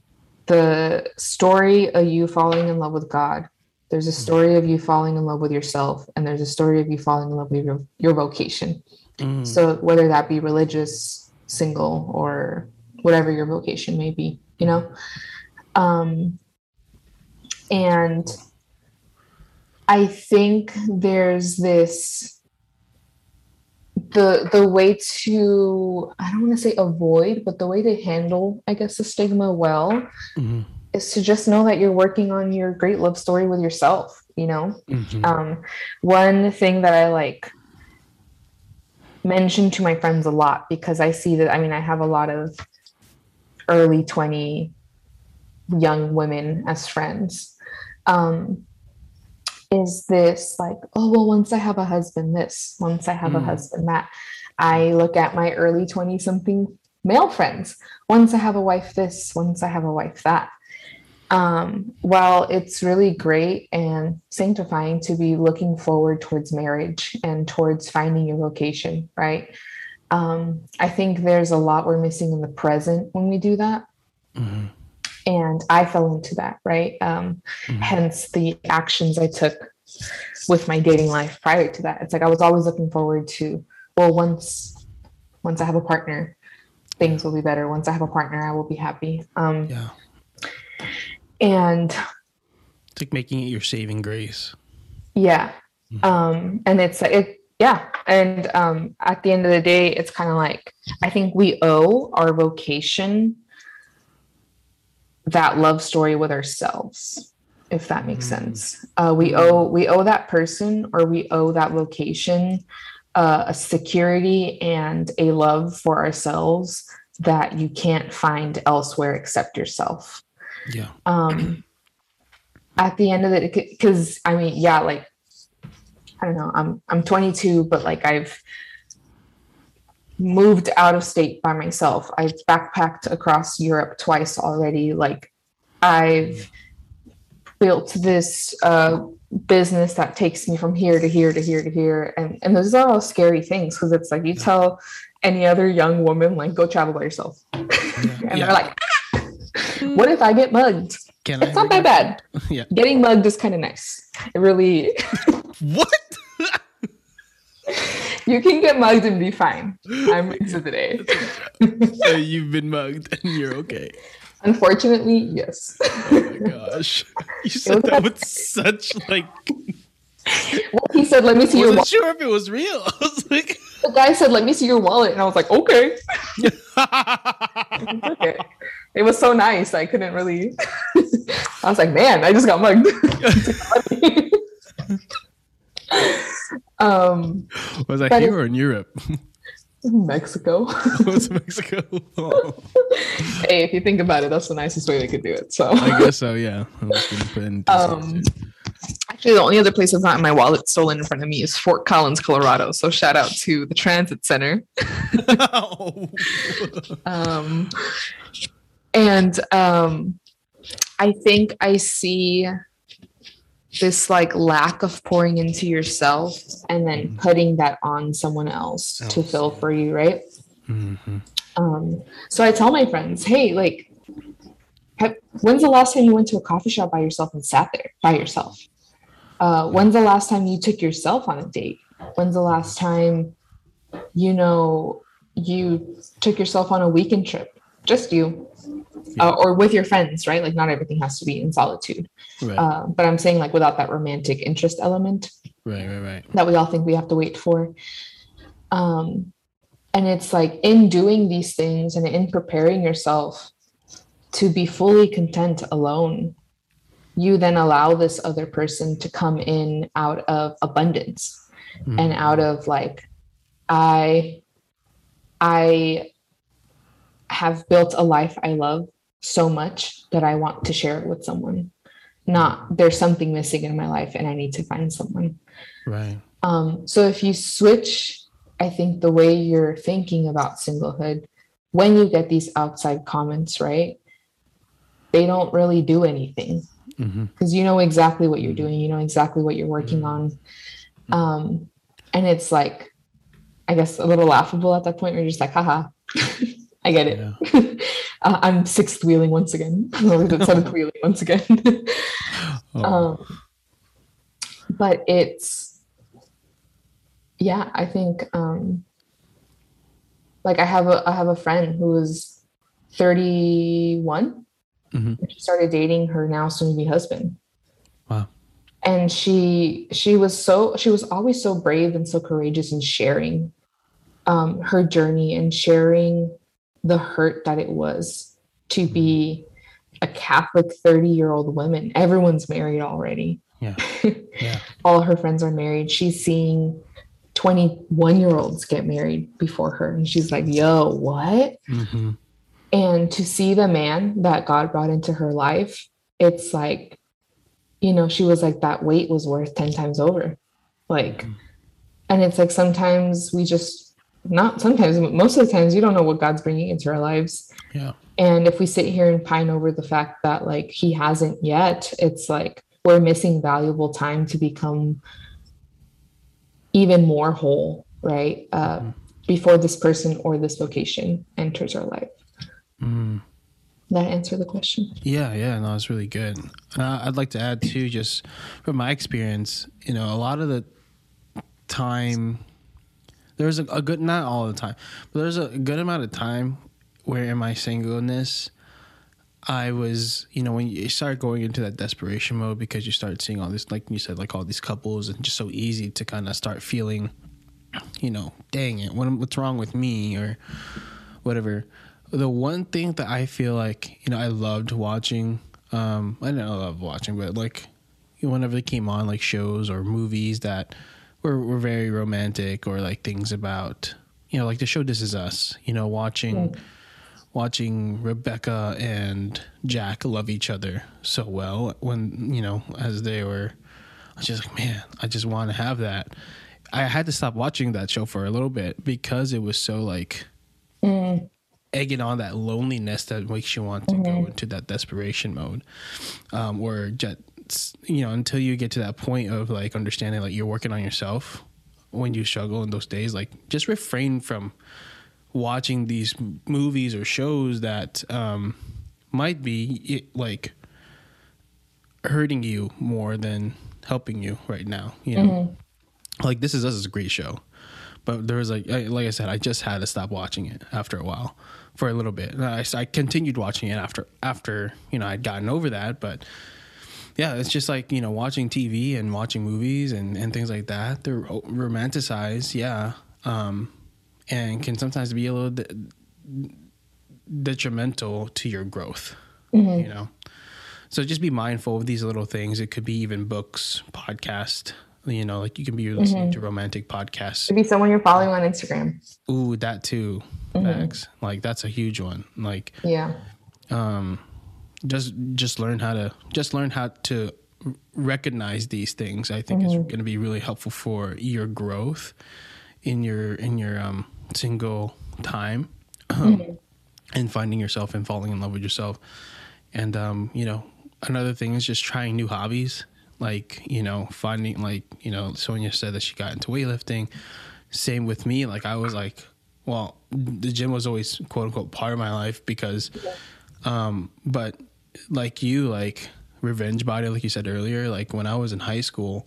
the story of you falling in love with God. There's a story of you falling in love with yourself, and there's a story of you falling in love with your, your vocation. Mm. So whether that be religious, single, or whatever your vocation may be, you know. Um, And I think there's this the the way to I don't want to say avoid, but the way to handle, I guess, the stigma well Mhm. is to just know that you're working on your great love story with yourself, you know? Mhm. Um, one thing that I like mention to my friends a lot because I see that I mean I have a lot of early 20 young women as friends. Um, is this like, oh well, once I have a husband, this, once I have a Mm. husband, that. I look at my early 20 something male friends. Once I have a wife, this, once I have a wife, that um, while it's really great and sanctifying to be looking forward towards marriage and towards finding your vocation, right? Um, I think there's a lot we're missing in the present when we do that. Mhm. And I fell into that, right? Um, Mhm. Hence the actions I took with my dating life prior to that. It's like I was always looking forward to, well, once once I have a partner, things will be better. Once I have a partner, I will be happy. Um, Yeah. And It's like making it your saving grace. Yeah. Mhm. Um, and it's it yeah. And um at the end of the day, it's kind of like I think we owe our vocation that love story with ourselves, if that makes Mm. sense. Uh we owe we owe that person or we owe that vocation uh, a security and a love for ourselves that you can't find elsewhere except yourself Yeah. um at the end of it because i mean yeah like i don't know i'm i'm 22 but like i've moved out of state by myself. I've backpacked across europe twice already. Like i've built this uh business that takes me from here to here to here to here. And and those are all scary things because it's like you tell any other young woman like go travel by yourself. And Yeah. they're like "Ah, what if i get mugged Can it's not that bad. Yeah. Getting mugged is kind of nice. It really, What? you can get mugged and be fine. I'm into today. so you've been mugged and you're okay. Unfortunately, yes. Oh my gosh. You said that with such like Well, he said, "Let me see I your." Wallet. sure if it was real. I was like The guy said, "Let me see your wallet," and I was like, "Okay." okay. It was so nice. I couldn't really. I was like, "Man, I just got mugged." um, was But here it- or in Europe? Mexico. was Mexico? Oh, hey, if you think about it, that's the nicest way they could do it. So I guess so, yeah. I was gonna put in Um, actually, the only other place that's not in my wallet stolen in front of me is Fort Collins, Colorado. So shout out to the transit center. Um, and um, I think I see this like lack of pouring into yourself and then putting that on someone else to fill for you, right? Mhm. Um, so I tell my friends, hey, like, when's the last time you went to a coffee shop by yourself and sat there by yourself? Uh, when's the last time you took yourself on a date? When's the last time, you know, you took yourself on a weekend trip? Just you, uh, or with your friends, right? Like, not everything has to be in solitude. Right, Uh, but I'm saying, like, without that romantic interest element right, right, right. that we all think we have to wait for. Um, and it's like in doing these things and in preparing yourself to be fully content alone, you then allow this other person to come in out of abundance Mhm. and out of like, I, I have built a life I love so much that I want to share it with someone. Not there's something missing in my life and I need to find someone. Right. Um, so if you switch, I think the way you're thinking about singlehood, when you get these outside comments, right? They don't really do anything because you know exactly what you're doing, you know exactly what you're working on. Um, and it's like, I guess a little laughable at that point. Where you're just like, haha, I get it. Yeah. uh, I'm sixth wheeling once again, seventh wheeling once again. Oh, um, but it's yeah i think um like i have a i have a friend who is was 31 Mhm. she started dating her now soon to be husband Wow. and she she was so she was always so brave and so courageous in sharing um, her journey and sharing the hurt that it was to be a Catholic 30 year old woman. Everyone's married already. Yeah. Yeah. All her friends are married. She's seeing 21 year olds get married before her. And she's like, yo, what? hmm and to see the man that God brought into her life, it's like, you know, she was like, that weight was worth 10 times over. Like, and it's like sometimes we just, not sometimes, most of the times, you don't know what God's bringing into our lives. Yeah. And if we sit here and pine over the fact that like he hasn't yet, it's like we're missing valuable time to become even more whole, right? Uh, Before this person or this vocation enters our life. Mm. That answer the question. Yeah, yeah, no, it's really good. Uh, I'd like to add too, just from my experience, you know, a lot of the time, there's a, a good, not all the time, but there's a good amount of time where in my singleness, I was, you know, when you start going into that desperation mode because you start seeing all this, like you said, like all these couples, and just so easy to kind of start feeling, you know, dang it, what, what's wrong with me or whatever. The one thing that I feel like, you know, I loved watching, um, I I love watching, but like whenever they came on, like shows or movies that were, were very romantic or like things about, you know, like the show This Is Us, you know, watching mm. watching Rebecca and Jack love each other so well when you know as they were I was just like man I just want to have that. I had to stop watching that show for a little bit because it was so like mm. egging on that loneliness that makes you want to go mm-hmm. into that desperation mode um, or just you know until you get to that point of like understanding like you're working on yourself when you struggle in those days like just refrain from watching these movies or shows that um, might be it, like hurting you more than helping you right now. You know, like this is us is a great show, but there was like I, like I said, I just had to stop watching it after a while for a little bit. And I, I continued watching it after after you know I'd gotten over that, but yeah, it's just like you know watching TV and watching movies and and things like that. They're romanticized, yeah, um, and can sometimes be a little de- detrimental to your growth. You know, so just be mindful of these little things. It could be even books, podcast. You know, like you can be listening to romantic podcasts. Maybe someone you're following on Instagram. Ooh, that too. Facts. Like that's a huge one. Like Yeah. um just just learn how to just learn how to recognize these things i think is going to be really helpful for your growth in your in your um single time um, and finding yourself and falling in love with yourself. And um you know another thing is just trying new hobbies like you know finding like you know sonia said that she got into weightlifting. Same with me like i was like well the gym was always quote unquote part of my life because um but like you like revenge body like you said earlier like when i was in high school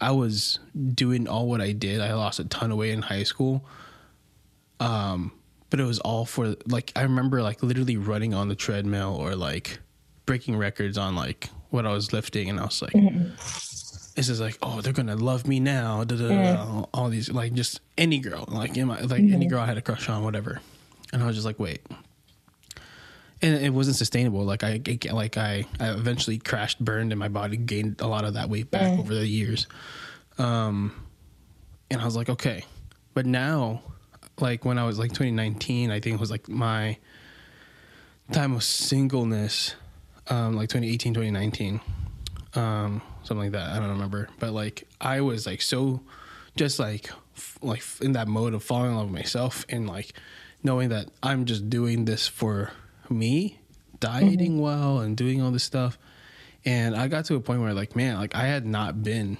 i was doing all what i did. I lost a ton of weight in high school. Um but it was all for like i remember like literally running on the treadmill or like breaking records on like what i was lifting. And i was like mm-hmm. this is like oh they're gonna love me now. Da, mm. all these like just any girl like in my like any mm-hmm. girl i had a crush on whatever. And i was just like wait and it wasn't sustainable. Like I, like I, I eventually crashed, burned, and my body gained a lot of that weight back over the years. Um, and I was like, okay, but now, like when I was like 2019, I think it was like my time of singleness, um, like 2018, 2019, um, something like that. I don't remember, but like I was like so, just like, f- like in that mode of falling in love with myself and like knowing that I'm just doing this for me, dieting mm-hmm. well and doing all this stuff. And I got to a point where like, man, like I had not been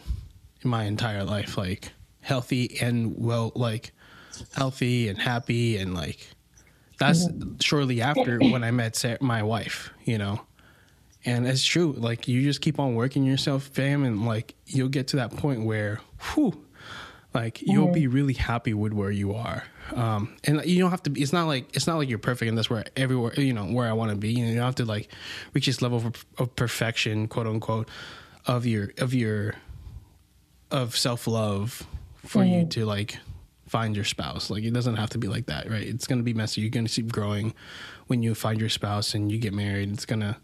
in my entire life like healthy and well, like healthy and happy and like that's mm-hmm. shortly after when I met Sarah, my wife, you know. And it's true. Like you just keep on working yourself, fam, and like you'll get to that point where, whew, like you'll mm-hmm. be really happy with where you are. Um, and you don't have to be. It's not like it's not like you're perfect, and that's where everywhere you know where I want to be. You know, you don't have to like reach this level of, of perfection, quote unquote. of your of your of self love for you Mm-hmm. to like find your spouse. Like it doesn't have to be like that, right? It's gonna be messy. You're gonna keep growing when you find your spouse and you get married. It's gonna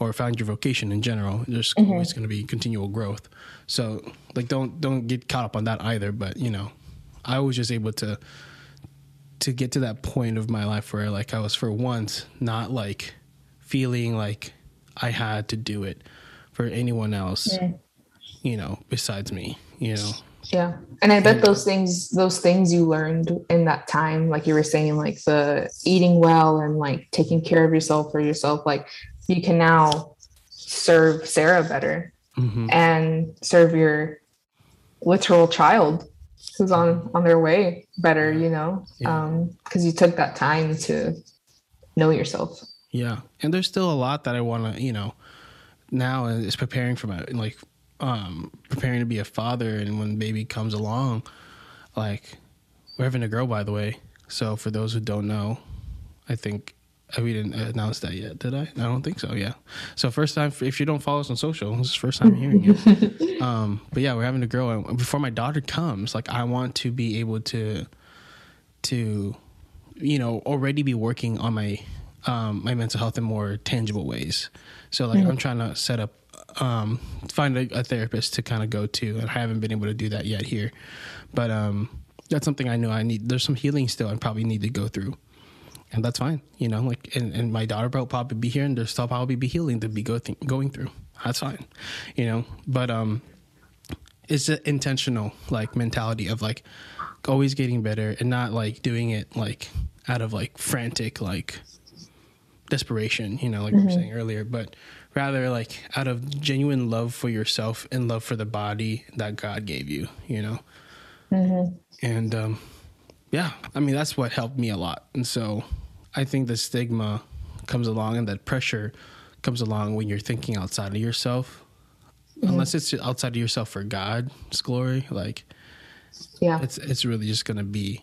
or find your vocation in general. There's Mm-hmm. always gonna be continual growth. So like don't don't get caught up on that either. But you know, I was just able to to get to that point of my life where like I was for once not like feeling like I had to do it for anyone else, you know, besides me, you know. Yeah. And I bet those things those things you learned in that time, like you were saying, like the eating well and like taking care of yourself for yourself, like you can now serve Sarah better Mhm. and serve your literal child who's on on their way better, you know. Yeah. Um, because you took that time to know yourself. Yeah, and there's still a lot that I want to, you know, now is preparing for my like um preparing to be a father, and when baby comes along, like we're having a girl, by the way. So for those who don't know, I think we didn't announce that yet, did I? I don't think so. Yeah. So first time, if you don't follow us on social, this is the first time hearing it. um, but yeah, we're having a girl, and before my daughter comes, like I want to be able to to you know already be working on my um, my mental health in more tangible ways. So like I'm trying to set up um, find a, a therapist to kind of go to, and I haven't been able to do that yet here. But um, that's something I know I need. There's some healing still I probably need to go through, and that's fine. You know, like and, and my daughter will probably be here, and there's still probably be healing to be go th- going through. That's fine. You know, but um, it's an intentional like mentality of like always getting better and not like doing it like out of like frantic like desperation you know like we were saying earlier but rather like out of genuine love for yourself and love for the body that god gave you you know and um yeah i mean that's what helped me a lot and so i think the stigma comes along and that pressure comes along when you're thinking outside of yourself mm-hmm. unless it's outside of yourself for god's glory like Yeah. it's it's really just gonna be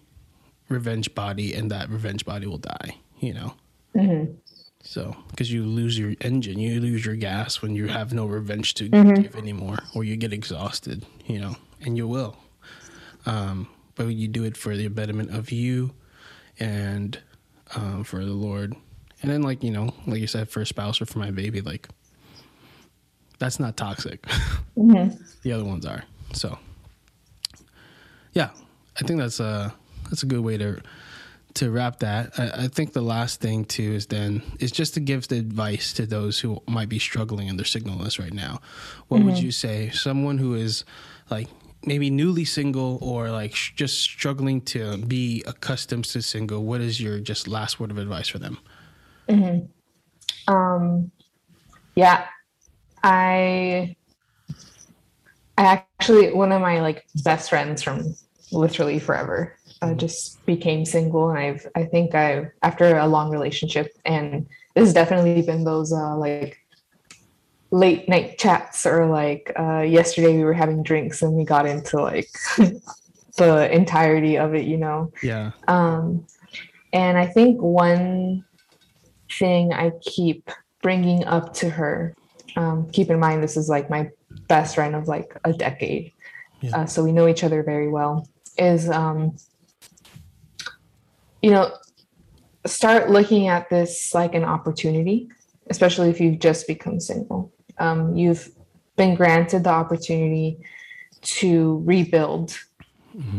revenge body, and that revenge body will die. You know. Mm-hmm. So, because you lose your engine, you lose your gas when you have no revenge to mm-hmm. give anymore, or you get exhausted. You know, and you will. Um, but you do it for the betterment of you, and um, for the Lord, and then like you know, like you said, for a spouse or for my baby, like that's not toxic. the other ones are. So yeah, I think that's a that's a good way to to wrap that. I, I think the last thing too is then is just to give the advice to those who might be struggling in their signalness right now. What would you say? Someone who is like maybe newly single or like sh- just struggling to be accustomed to single. What is your just last word of advice for them? Um, yeah, I, I actually one of my like best friends from literally forever uh, just became single, and I've I think I after a long relationship, and this has definitely been those uh, like late night chats or like uh, yesterday we were having drinks and we got into like the entirety of it, you know. Yeah. Um, and I think one thing I keep bringing up to her, um, keep in mind, this is like my best friend of like a decade. Yeah. Uh, so we know each other very well, is, um, you know, start looking at this like an opportunity, especially if you've just become single. Um, you've been granted the opportunity to rebuild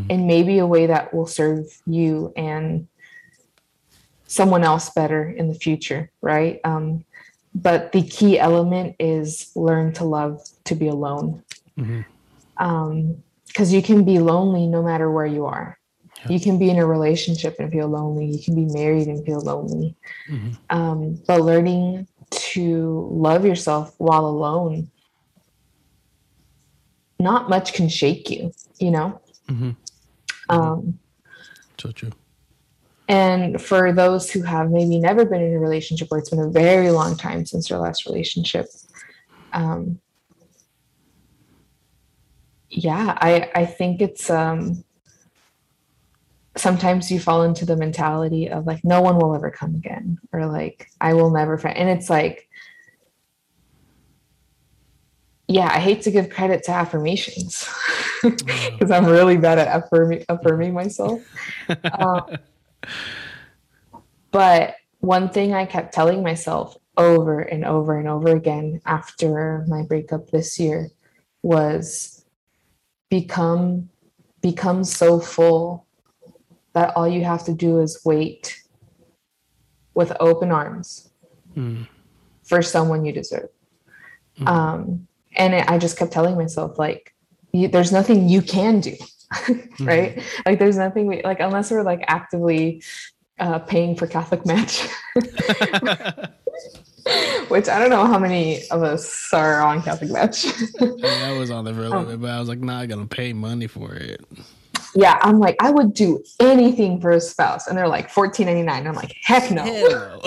in maybe a way that will serve you and someone else better in the future, right? Um, but the key element is learn to love to be alone. Because you can be lonely no matter where you are. You can be in a relationship and feel lonely. You can be married and feel lonely. Um, but learning to love yourself while alone, not much can shake you, you know? Um, So true. and for those who have maybe never been in a relationship or it's been a very long time since their last relationship, um, yeah, I, I think it's um, sometimes you fall into the mentality of like, no one will ever come again, or like, I will never find, and it's like, yeah, I hate to give credit to affirmations because I'm really bad at affirming affirming myself. Um, but one thing I kept telling myself over and over and over again after my breakup this year was become become so full that all you have to do is wait with open arms Mm. for someone you deserve. Mm. Um, and it, I just kept telling myself, like, you, there's nothing you can do, right? Like, there's nothing we like unless we're like actively uh, paying for Catholic match, which I don't know how many of us are on Catholic match. I, mean, I was on there for a little Oh. bit, but I was like, not gonna pay money for it. Yeah, I'm like, I would do anything for a spouse, and they're like fourteen ninety nine. I'm like, heck no.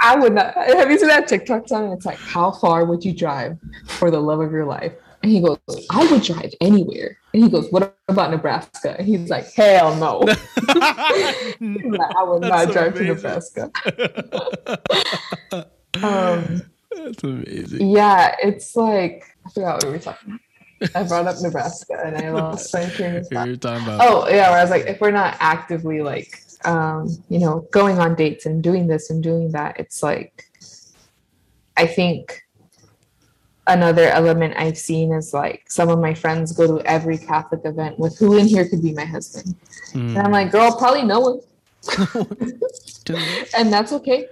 I would not. Have you seen that TikTok song? It's like, how far would you drive for the love of your life? And he goes, I would drive anywhere. And he goes, What about Nebraska? And he's like, Hell no. Like, I would not drive amazing. to Nebraska. um, That's amazing. yeah, it's like I forgot what we were talking about. I brought up Nebraska and I lost my train of thought. You're talking about Oh yeah, where I was like, if we're not actively like, um, you know, going on dates and doing this and doing that, it's like, I think another element I've seen is like some of my friends go to every Catholic event with who in here could be my husband, Mm. and I'm like, girl, probably no one, and that's okay.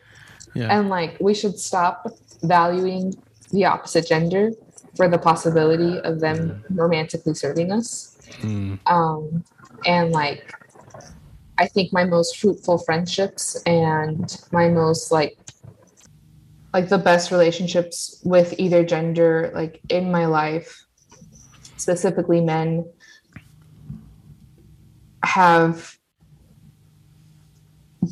yeah. And like, we should stop valuing the opposite gender for the possibility of them romantically serving us. Mm. um, and like i think my most fruitful friendships and my most like like the best relationships with either gender like in my life specifically men have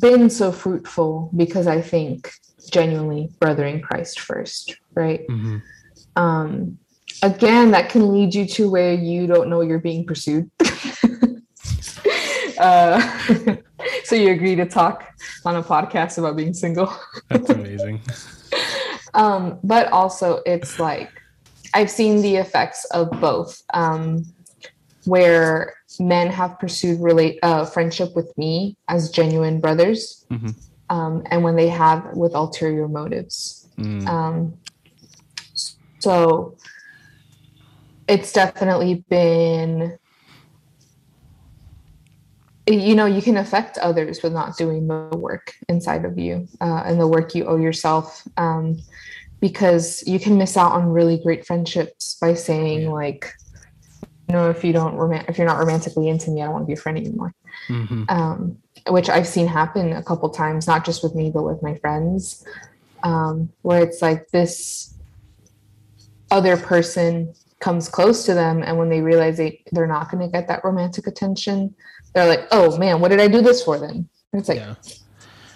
been so fruitful because i think genuinely brothering christ first right Mhm. Um again that can lead you to where you don't know you're being pursued uh, so you agree to talk on a podcast about being single That's amazing. um, but also it's like i've seen the effects of both um, where men have pursued relate uh, friendship with me as genuine brothers Mhm. um, and when they have with ulterior motives Mm. um, so it's definitely been, you know, you can affect others with not doing the work inside of you uh, and the work you owe yourself. Um, because you can miss out on really great friendships by saying like, you know, if you don't rom- if you're not romantically into me, I don't want to be a friend anymore Mhm. um, which I've seen happen a couple times, not just with me, but with my friends, um, where it's like this other person comes close to them, and when they realize they, they're not going to get that romantic attention, they're like, oh man, what did I do this for then? And it's like, Yeah.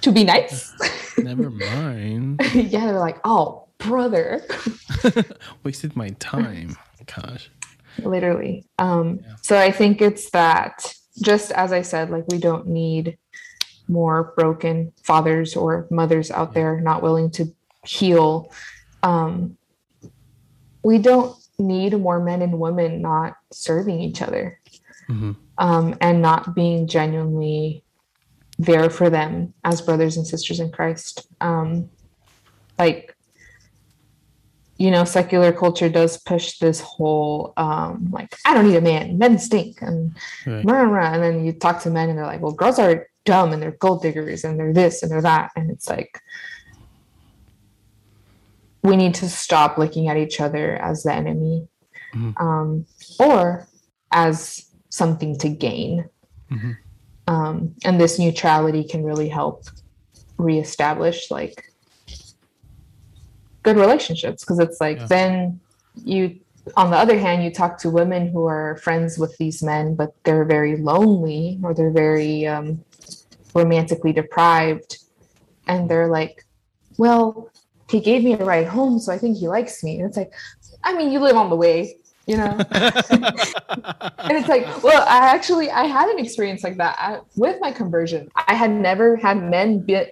to be nice? Never mind. yeah, they're like, oh, brother. Wasted my time. Gosh. literally um Yeah. so i think it's that just as i said like we don't need more broken fathers or mothers out there not willing to heal um we don't need more men and women not serving each other Mhm. um and not being genuinely there for them as brothers and sisters in christ um like you know, secular culture does push this whole um like I don't need a man, men stink, and Right. rah, rah, and then you talk to men and they're like, well, girls are dumb and they're gold diggers and they're this and they're that, and it's like we need to stop looking at each other as the enemy, Mhm. um, or as something to gain, Mhm. um, and this neutrality can really help reestablish like good relationships because it's like Yeah. then you on the other hand you talk to women who are friends with these men but they're very lonely or they're very um, romantically deprived and they're like well he gave me a ride home so i think he likes me and it's like i mean you live on the way you know and it's like well i actually i had an experience like that I, with my conversion i had never had men be,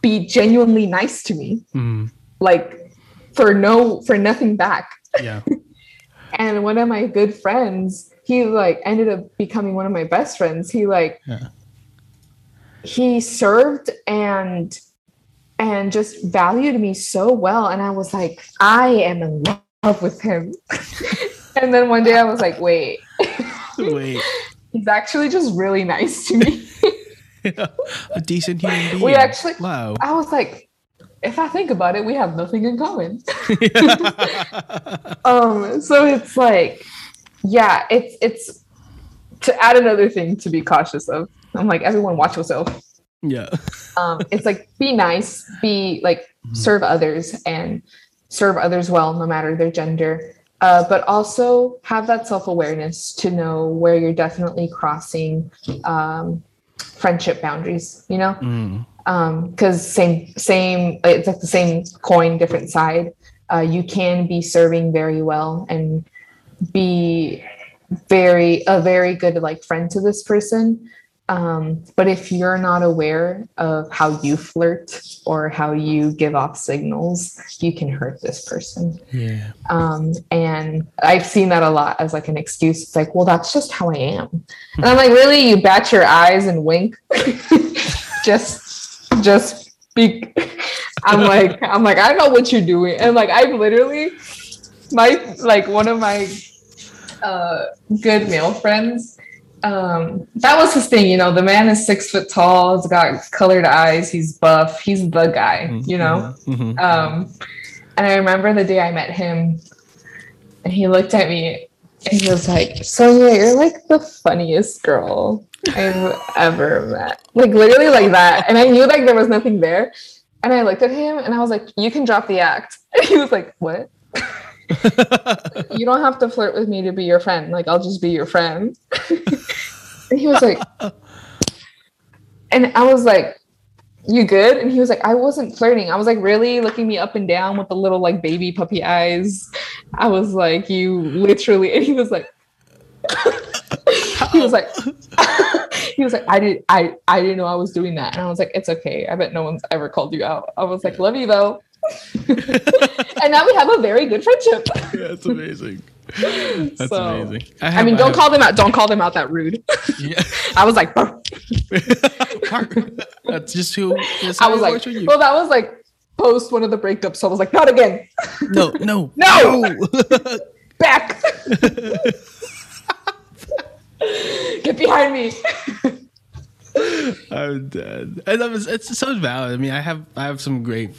be genuinely nice to me Mm. like for no for nothing back. Yeah. And one of my good friends, he like ended up becoming one of my best friends. He like Yeah. he served and and just valued me so well. And I was like, I am in love with him. and then one day I was like, wait, Wait. he's actually just really nice to me. a decent human being. We actually- Wow. I was like, if I think about it, we have nothing in common. um, so it's like, yeah, it's it's to add another thing to be cautious of. I'm like, everyone watch yourself. Yeah. Um, it's like be nice, be like serve others and serve others well, no matter their gender. Uh, but also have that self-awareness to know where you're definitely crossing um, friendship boundaries, you know? Mm. because same same it's like the same coin different side uh, you can be serving very well and be very a very good like friend to this person um, but if you're not aware of how you flirt or how you give off signals you can hurt this person Yeah. um, and I've seen that a lot as like an excuse. It's like, well, that's just how I am, and I'm like, really? You bat your eyes and wink, just, just speak. I'm like, I'm like, I know what you're doing, and like, I've literally, my like one of my uh, good male friends. Um, that was his thing, you know. The man is six foot tall. He's got colored eyes. He's buff. He's the guy, you know. Mhm. Um, and I remember the day I met him, and he looked at me and he was like, Sonia, you're like the funniest girl I've ever met. Like, literally, like that. And I knew like there was nothing there. And I looked at him and I was like, You can drop the act. And he was like, What? you don't have to flirt with me to be your friend. Like, I'll just be your friend. and he was like, and I was like, you good? And he was like, I wasn't flirting. I was like, really looking me up and down with the little like baby puppy eyes. I was like, you literally, and he was like, he was like, he was like, I did, I, I didn't know I was doing that. And I was like, it's okay. I bet no one's ever called you out. I was like, love you though. and now we have a very good friendship. Yeah, that's amazing. That's So, amazing. I have- mean, don't have- call them out. Don't call them out that rude. Yeah. I was like, that's just who. That's I was like, you. well, that was like post one of the breakups. So I was like, not again. no, no, No! no. Back. Get behind me. I'm dead. And that was, it's so valid. I mean, I have I have some great.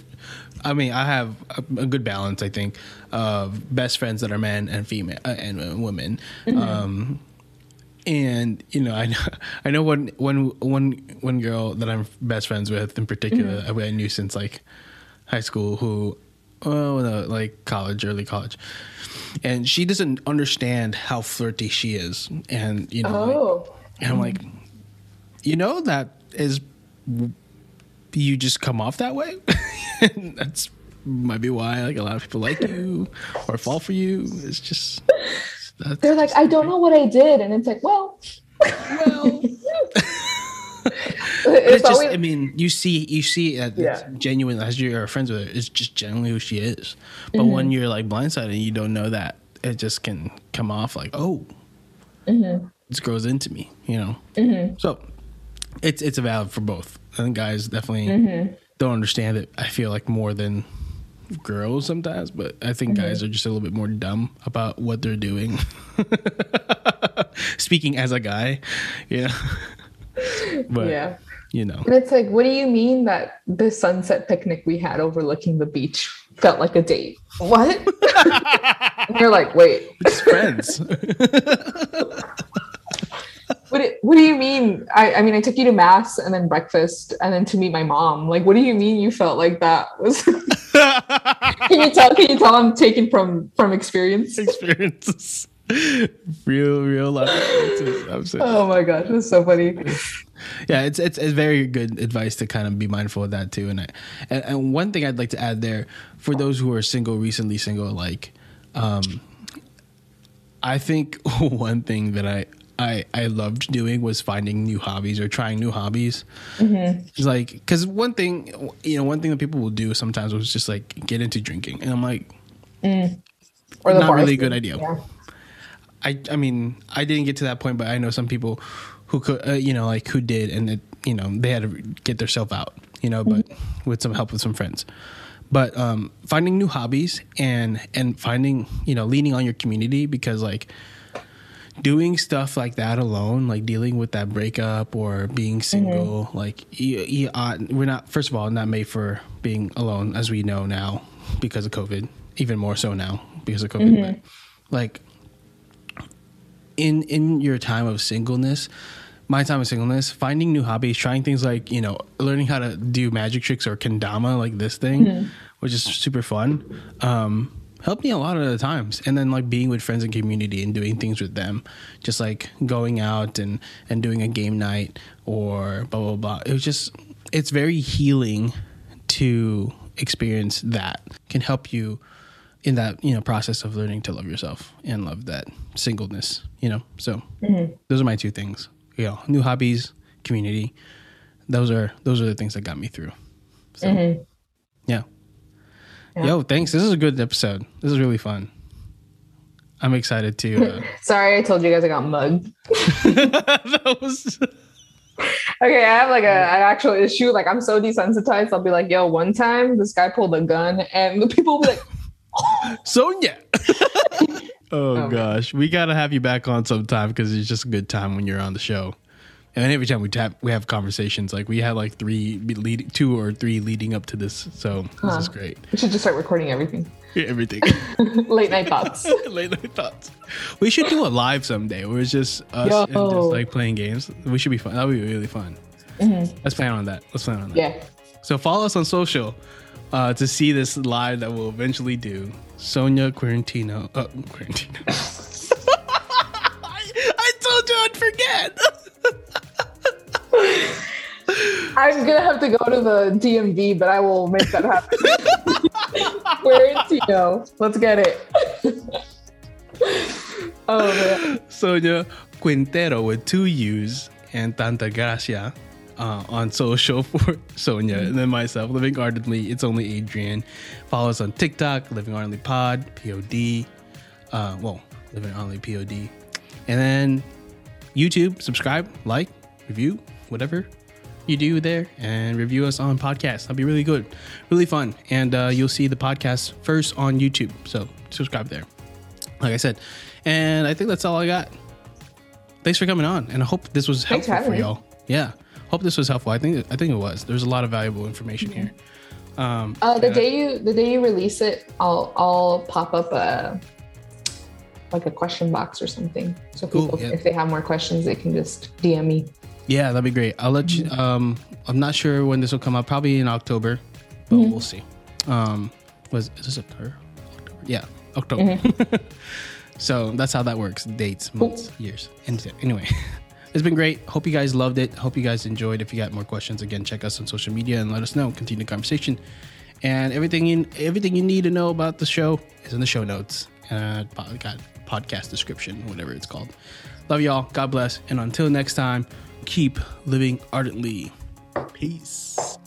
I mean, I have a, a good balance. I think of best friends that are men and female uh, and uh, women. Um, and you know, I know I know one one one one girl that I'm best friends with in particular. I I knew since like high school who. Oh no, like college, early college, and she doesn't understand how flirty she is, and you know, like, Oh. and I'm like, you know, that is you just come off that way. That's might be why like a lot of people like you or fall for you. It's just that's They're like, I don't know what I did. And it's like, well, well. it's, just, always, I mean, you see, you see, that Yeah. genuine as you're friends with her. It's just genuinely who she is. But Mm-hmm. when you're like blindsided and you don't know that, it just can come off like, oh, Mm-hmm. this grows into me, you know. So it's it's a valid for both. I think guys definitely Mm-hmm. don't understand it. I feel like more than girls sometimes, but I think Mm-hmm. guys are just a little bit more dumb about what they're doing. Speaking as a guy, yeah. but yeah. you know. And it's like, what do you mean that the sunset picnic we had overlooking the beach felt like a date? What? you're like, wait, It's friends. What do, what do you mean? I, I mean, I took you to mass and then breakfast and then to meet my mom. Like, what do you mean you felt like that was? can you tell? Can you tell I'm taken from from experience? experiences. real, real life experiences. Oh my gosh, that's so funny. yeah, it's, it's it's very good advice to kind of be mindful of that too. And I, and, and one thing I'd like to add there for those who are single, recently single, like, um, I think one thing that I I I loved doing was finding new hobbies or trying new hobbies. It's like because one thing you know one thing that people will do sometimes was just like get into drinking, and I'm like Or the Not really a good idea. Yeah. I I mean I didn't get to that point, but I know some people who could uh, you know like who did, and it, you know they had to get themselves out, you know, but with some help with some friends. But um, finding new hobbies and and finding you know leaning on your community because like doing stuff like that alone, like dealing with that breakup or being single, like you, you, uh, we're not. First of all, not made for being alone, as we know now because of COVID. Even more so now because of COVID. But like in in your time of singleness, my time of singleness, finding new hobbies, trying things like you know, learning how to do magic tricks or kendama, like this thing, which is super fun. Um, helped me a lot of the times. And then like being with friends and community and doing things with them just like going out and and doing a game night or blah blah blah. It was just it's very healing to experience that. Can help you in that you know process of learning to love yourself and love that singleness you know? So mm-hmm. those are my two things. You know new hobbies community. Those are those are the things that got me through. So mm-hmm. yeah. Yeah. yo thanks this is a good episode this is really fun i'm excited to uh, Sorry, I told you guys I got mugged. that was Okay, I have like a an actual issue. Like I'm so desensitized. I'll be like, "Yo, one time this guy pulled a gun," and the people will be like, sonia oh, man. gosh we gotta have you back on sometime because it's just a good time when you're on the show and every time we tap we have conversations like we had like three lead, two or three leading up to this so this is great "We should just start recording everything." everything Late night thoughts. late night thoughts we should do a live someday where it's just us and just like playing games we should be fun that would be really fun let's plan on that let's plan on that Yeah. So follow us on social uh, to see this live that we'll eventually do. Sonia Quarantino. Uh, Quarantino. I, I told you I'd forget. I'm gonna have to go to the DMV, but I will make that happen. Where is Tino? Let's get it. oh man. Sonia Quintero with two U's and Tanta Gracia uh, on social for Sonia. And then myself, Living Ardently. It's only Adrian. Follow us on TikTok, Living Ardently Pod, POD. Uh, well, Living Ardently POD. And then YouTube, subscribe, like, review, whatever you do there, and review us on podcast. That'd be really good, really fun. And uh, you'll see the podcast first on YouTube. So subscribe there like I said. And I think that's all I got. Thanks for coming on, and I hope this was for helpful for y'all. Yeah, hope this was helpful. I think I think it was. There's a lot of valuable information here. Um, Uh, the I- day you the day you release it, I'll I'll pop up a like a question box or something. So Cool, people, yeah. if they have more questions, they can just DM me. yeah, that'd be great. I'll let you. Um, I'm not sure when this will come out. Probably in October, but Mm-hmm. we'll see. Um, was is this October? October? Yeah, October. Mm-hmm. so that's how that works. Dates, months, years. Anyway, it's been great. Hope you guys loved it. Hope you guys enjoyed. If you got more questions, again, check us on social media and let us know. Continue the conversation. And everything you everything you need to know about the show is in the show notes. Uh, got podcast description, whatever it's called. Love y'all. God bless. And until next time, keep living ardently. Peace.